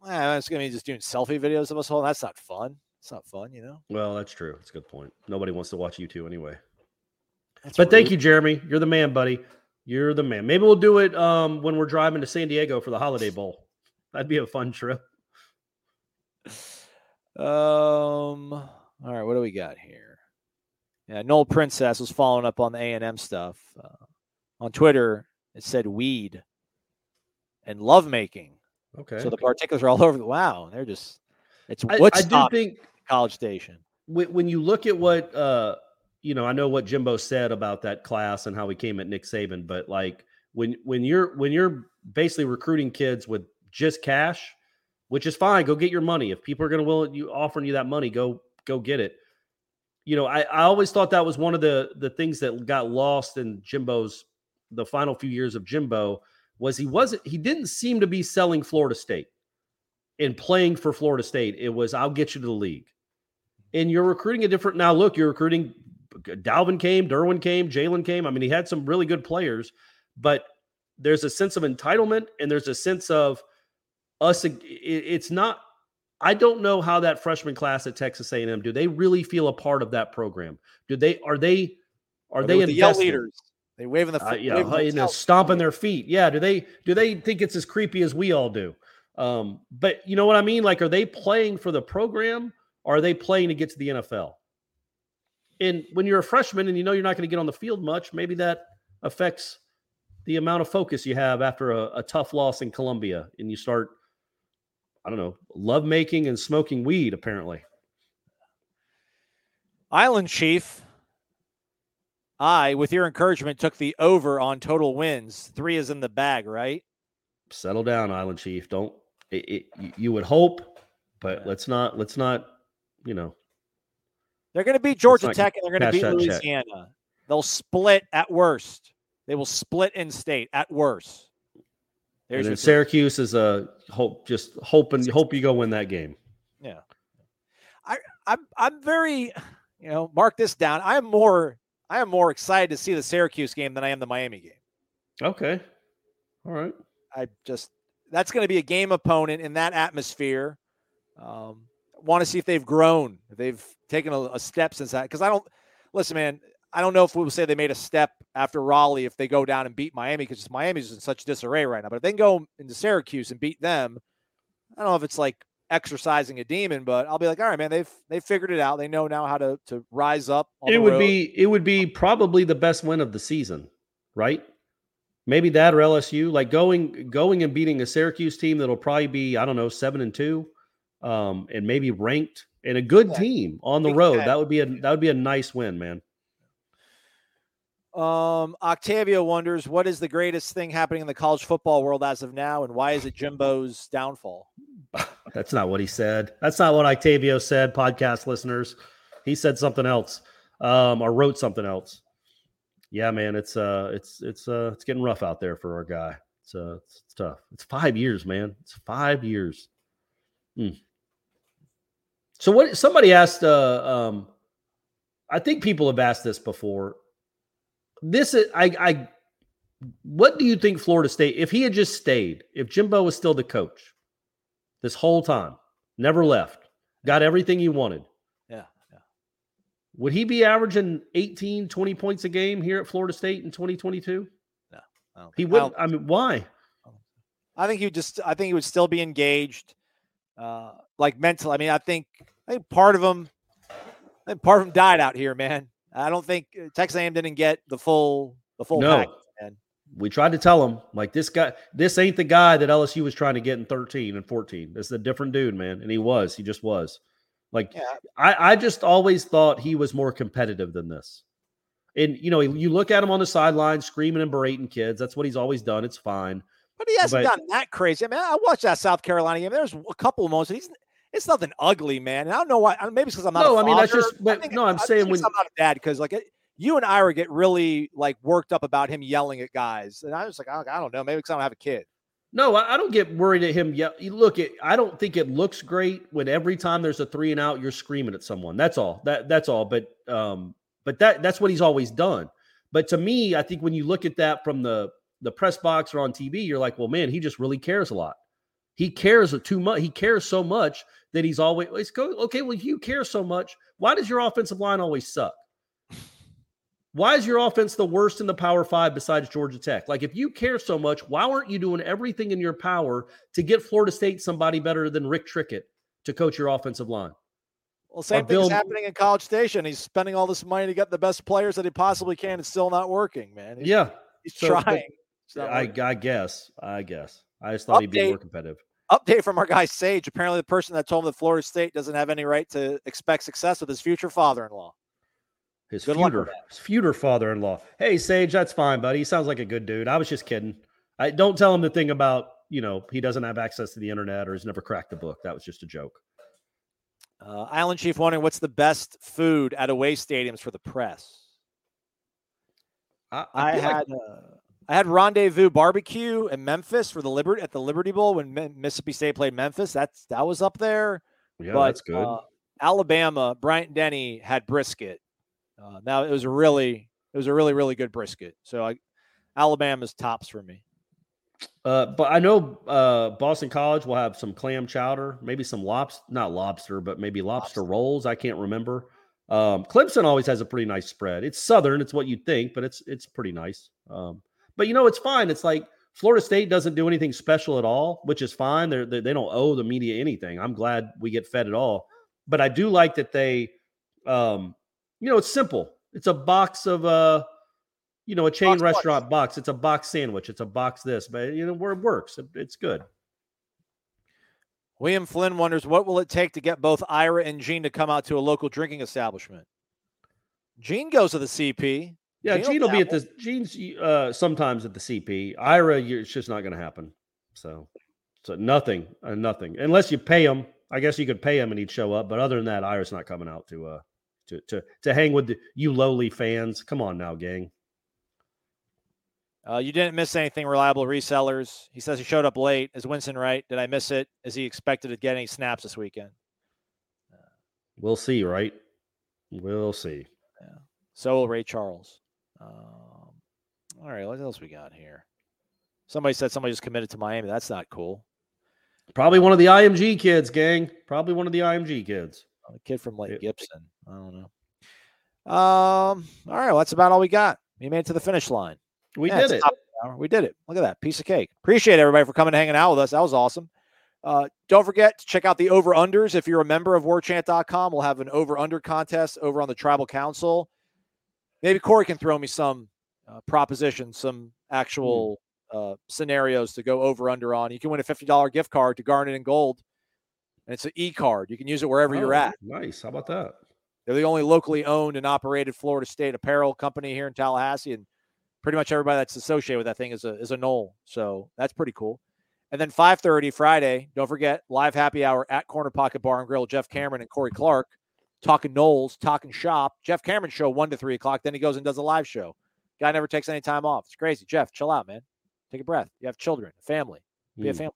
Well, it's gonna be just doing selfie videos of us all. That's not fun. It's not fun, you know. Well, that's true. That's a good point. Nobody wants to watch you two anyway. That's But thank you, Jeremy. You're the man, buddy. You're the man. Maybe we'll do it um, when we're driving to San Diego for the Holiday Bowl. That'd be a fun trip. Um. All right, what do we got here? Yeah, Noel Princess was following up on the A and M stuff uh, on Twitter. It said weed and lovemaking. Okay. So the particulars are all over. The, wow, they're just it's I, I do think College Station. when, when you look at what uh you know, I know what Jimbo said about that class and how he came at Nick Saban, but like when when you're when you're basically recruiting kids with just cash, which is fine, go get your money. If people are going to will you offering you that money, go go get it. You know, I, I always thought that was one of the the things that got lost in Jimbo's the final few years of Jimbo was he wasn't he didn't seem to be selling Florida State and playing for Florida State. It was I'll get you to the league. And you're recruiting a different now. Look, you're recruiting uh, Dalvin came, Derwin came, Jalen came. I mean, he had some really good players, but there's a sense of entitlement and there's a sense of us. It's not. I don't know how that freshman class at Texas A&M do they really feel a part of that program? Do they are they are, Are they with the yell invested? leaders? They waving the Uh, yeah, waving themselves. stomping their feet. Yeah, do they do they think it's as creepy as we all do? Um, but you know what I mean? Like, are they playing for the program? Or are they playing to get to the NFL? And when you're a freshman and you know you're not going to get on the field much, maybe that affects the amount of focus you have after a, a tough loss in Columbia, and you start, I don't know, love making and smoking weed. Apparently, Island Chief. I, with your encouragement, took the over on total wins. Three is in the bag, right? settle down, Island Chief. Don't. It, it, you- would hope, but let's not. Let's not. You know, They're going to beat Georgia Tech and they're going to beat that check. Louisiana. They'll split at worst. They will split in state at worst. There's and then. Syracuse is a hope. Just hoping. Hope you go win that game. Yeah. I I'm I'm very you know, mark this down. I am more I am more excited to see the Syracuse game than I am the Miami game. Okay. All right. I just that's going to be a game opponent in that atmosphere. Um, want to see if they've grown, if they've taken a, a step since that. Because I don't listen, man. I don't know if we'll say they made a step after Raleigh if they go down and beat Miami because Miami's in such disarray right now. But if they can go into Syracuse and beat them, I don't know if it's like exercising a demon, but I'll be like, all right, man, they've they figured it out. They know now how to to rise up. It would road. be. It would be probably the best win of the season, right? Maybe that or LSU. Like going going and beating a Syracuse team that'll probably be I don't know seven and two, um, and maybe ranked and a good Yeah. team on the road. That would be a that would be a nice win, man. Um, Octavio wonders what is the greatest thing happening in the college football world as of now, and why is it Jimbo's downfall? That's not what he said. That's not what Octavio said, podcast listeners. He said something else, um, or wrote something else. Yeah, man, it's uh it's it's uh it's getting rough out there for our guy. It's uh it's, it's tough. It's five years, man. It's five years. Hmm. So what somebody asked uh um I think people have asked this before. This is I I what do you think Florida State if he had just stayed, if Jimbo was still the coach? this whole time, never left, got everything he wanted. Yeah, yeah. Would he be averaging 18, 20 points a game here at Florida State in 2022? I don't He wouldn't. don't- I mean, why? I think he would just. I think he would still be engaged, uh, like mental. I mean, I think. I think part of him. I think part of him died out here, man. I don't think uh, Texas A&M didn't get the full the full No. package, man. We tried to tell him, like, this guy, this ain't the guy that LSU was trying to get in 13 and 14. This is a different dude, man. And he was. He just was. Like, Yeah. I, I just always thought he was more competitive than this. And, you know, you look at him on the sideline screaming and berating kids. That's what he's always done. It's fine. But he hasn't But- gotten that crazy. I mean, I watched that South Carolina game. There's a couple of moments. He's it's nothing ugly, man. And I don't know why. Maybe it's because I'm not. No, a I mean, that's just- but think- no, I'm I saying when- I'm not a dad because like it, you and Ira get really like worked up about him yelling at guys, and I was like, I, I don't know, maybe because I don't have a kid. No, I I don't get worried at him. Yeah, look, it. I don't think it looks great when every time there's a three and out, you're screaming at someone. That's all. That that's all. But um, but that that's what he's always done. But to me, I think when you look at that from the the press box or on TV, you're like, well, man, he just really cares a lot. He cares too much. He cares so much that he's always okay. Well, you care so much, why does your offensive line always suck? Why is your offense the worst in the Power Five besides Georgia Tech? Like, if you care so much, why aren't you doing everything in your power to get Florida State somebody better than Rick Trickett to coach your offensive line? Well, same Or thing is happening in College Station. He's spending all this money to get the best players that he possibly can. It's still not working, man. He's, Yeah, he's so, trying. I. I guess. I guess. I just thought he'd be Update. more competitive. Update from our guy Sage. Apparently, the person that told him that Florida State doesn't have any right to expect success with his future father-in-law. His Good future, his future father-in-law. Hey, Sage, that's fine, buddy. He sounds like a good dude. I was just kidding. I don't tell him the thing about you know he doesn't have access to the internet or he's never cracked the book. That was just a joke. Uh, Island Chief wondering what's the best food at away stadiums for the press. I, I, like- had uh, I had Rendezvous Barbecue in Memphis for the Liberty at the Liberty Bowl when Mi- Mississippi State played Memphis. That's that was up there. yeah, but, that's good. uh, Alabama, Bryant Denny had brisket. Uh, now it was a really it was a really really good brisket. So I, Alabama's tops for me. Uh, but I know uh, Boston College will have some clam chowder, maybe some lobster, not lobster, but maybe lobster, rolls. I can't remember. Um, Clemson always has a pretty nice spread. It's southern, it's what you'd think, but it's it's pretty nice. Um, but you know, it's fine. It's like Florida State doesn't do anything special at all, which is fine. They're, they they don't owe the media anything. I'm glad we get fed at all. But I do like that they, um, you know, it's simple. It's a box of uh, you know, a chain Box restaurant box. It's a box sandwich. It's a box this, but you know, where it works, it- it's good. William Flynn wonders what will it take to get both Ira and Gene to come out to a local drinking establishment. Gene goes to the CP. Yeah, Gene will be at the Gene's uh, sometimes at the CP. Ira, it's just not going to happen. So, so nothing, uh, nothing unless you pay him. I guess you could pay him and he'd show up. But other than that, Ira's not coming out to uh to to to hang with the, you lowly fans. Come on now, gang. Uh, you didn't miss anything. Reliable resellers. He says he showed up late. Is Winston right? Did I miss it? Is he expected to get any snaps this weekend? We'll see, right? We'll see. Yeah. So will Ray Charles. Um, all right, what else we got here? Somebody said somebody just committed to Miami. That's not cool. Probably one of the IMG kids, gang. Probably one of the IMG kids. A kid from Lake Gibson. I don't know. Um. All right, well, that's about all we got. We made it to the finish line. We Yeah, did it. top of the hour. We did it. Look at that piece of cake. Appreciate everybody for coming and hanging out with us. That was awesome. Uh, don't forget to check out the over unders. If you're a member of warchant.com, we'll have an over under contest over on the tribal council. Maybe Corey can throw me some uh, propositions, some actual uh, scenarios to go over under on. You can win a $50 gift card to Garnet and Gold. And it's an e card. You can use it wherever you're Oh, at. Nice. How about that? They're the only locally owned and operated Florida State apparel company here in Tallahassee, and pretty much everybody that's associated with that thing is a is a Nole. So that's pretty cool. And then 5:30 Friday, don't forget live happy hour at Corner Pocket Bar and Grill. Jeff Cameron and Corey Clark talking Noles, talking shop. Jeff Cameron show one to three o'clock. Then he goes and does a live show. Guy never takes any time off. It's crazy. Jeff, chill out, man. Take a breath. You have children, family. Be a Mm, family.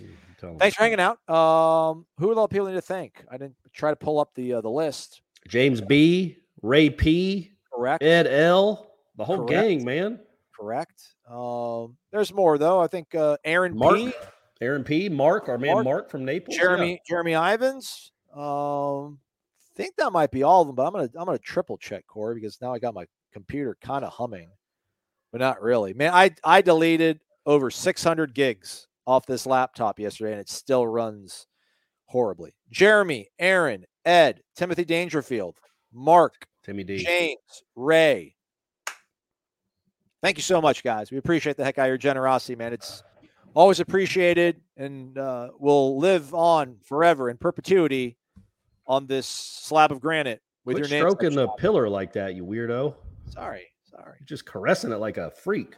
mm. Thanks for hanging out. Um, who are the people need to thank? I didn't try to pull up the uh, the list. James B, Ray P, Correct. Ed L, the whole Correct. gang, man. correct. Um, there's more though. I think uh, Aaron Mark, P, Aaron P, Mark, our man Mark, Mark, from Naples. yeah. Jeremy Jeremy Ivans. Um, think that might be all of them, but I'm gonna I'm gonna triple check Corey because now I got my computer kind of humming, but not really. Man, I I deleted over 600 gigs off this laptop yesterday, and it still runs horribly. Jeremy, Aaron, Ed, Timothy Dangerfield, Mark, Timmy D. James, Ray. Thank you so much, guys. We appreciate the heck out of your generosity, man. It's always appreciated and uh, will live on forever in perpetuity on this slab of granite with Quit your name. stroking the etched on it. pillar like that, you weirdo. Sorry, sorry. You're just caressing it like a freak.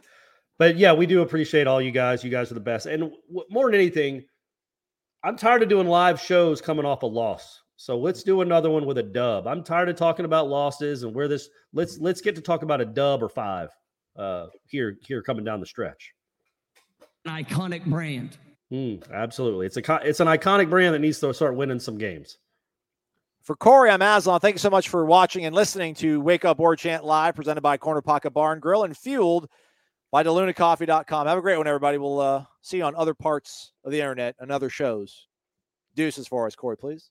But yeah, we do appreciate all you guys. You guys are the best. And w- more than anything, I'm tired of doing live shows coming off a loss. So let's do another one with a dub. I'm tired of talking about losses and where this. Let's let's get to talk about a dub or five uh, here here coming down the stretch. An iconic brand. Mm, absolutely, it's a it's an iconic brand that needs to start winning some games. For Corey, I'm Aslan. Thank you so much for watching and listening to Wake Up Warchant Live, presented by Corner Pocket Barn Grill and fueled by DeLunaCoffee.com. Have a great one, everybody. We'll uh, see you on other parts of the internet and other shows. Deuces for us, Corey, please.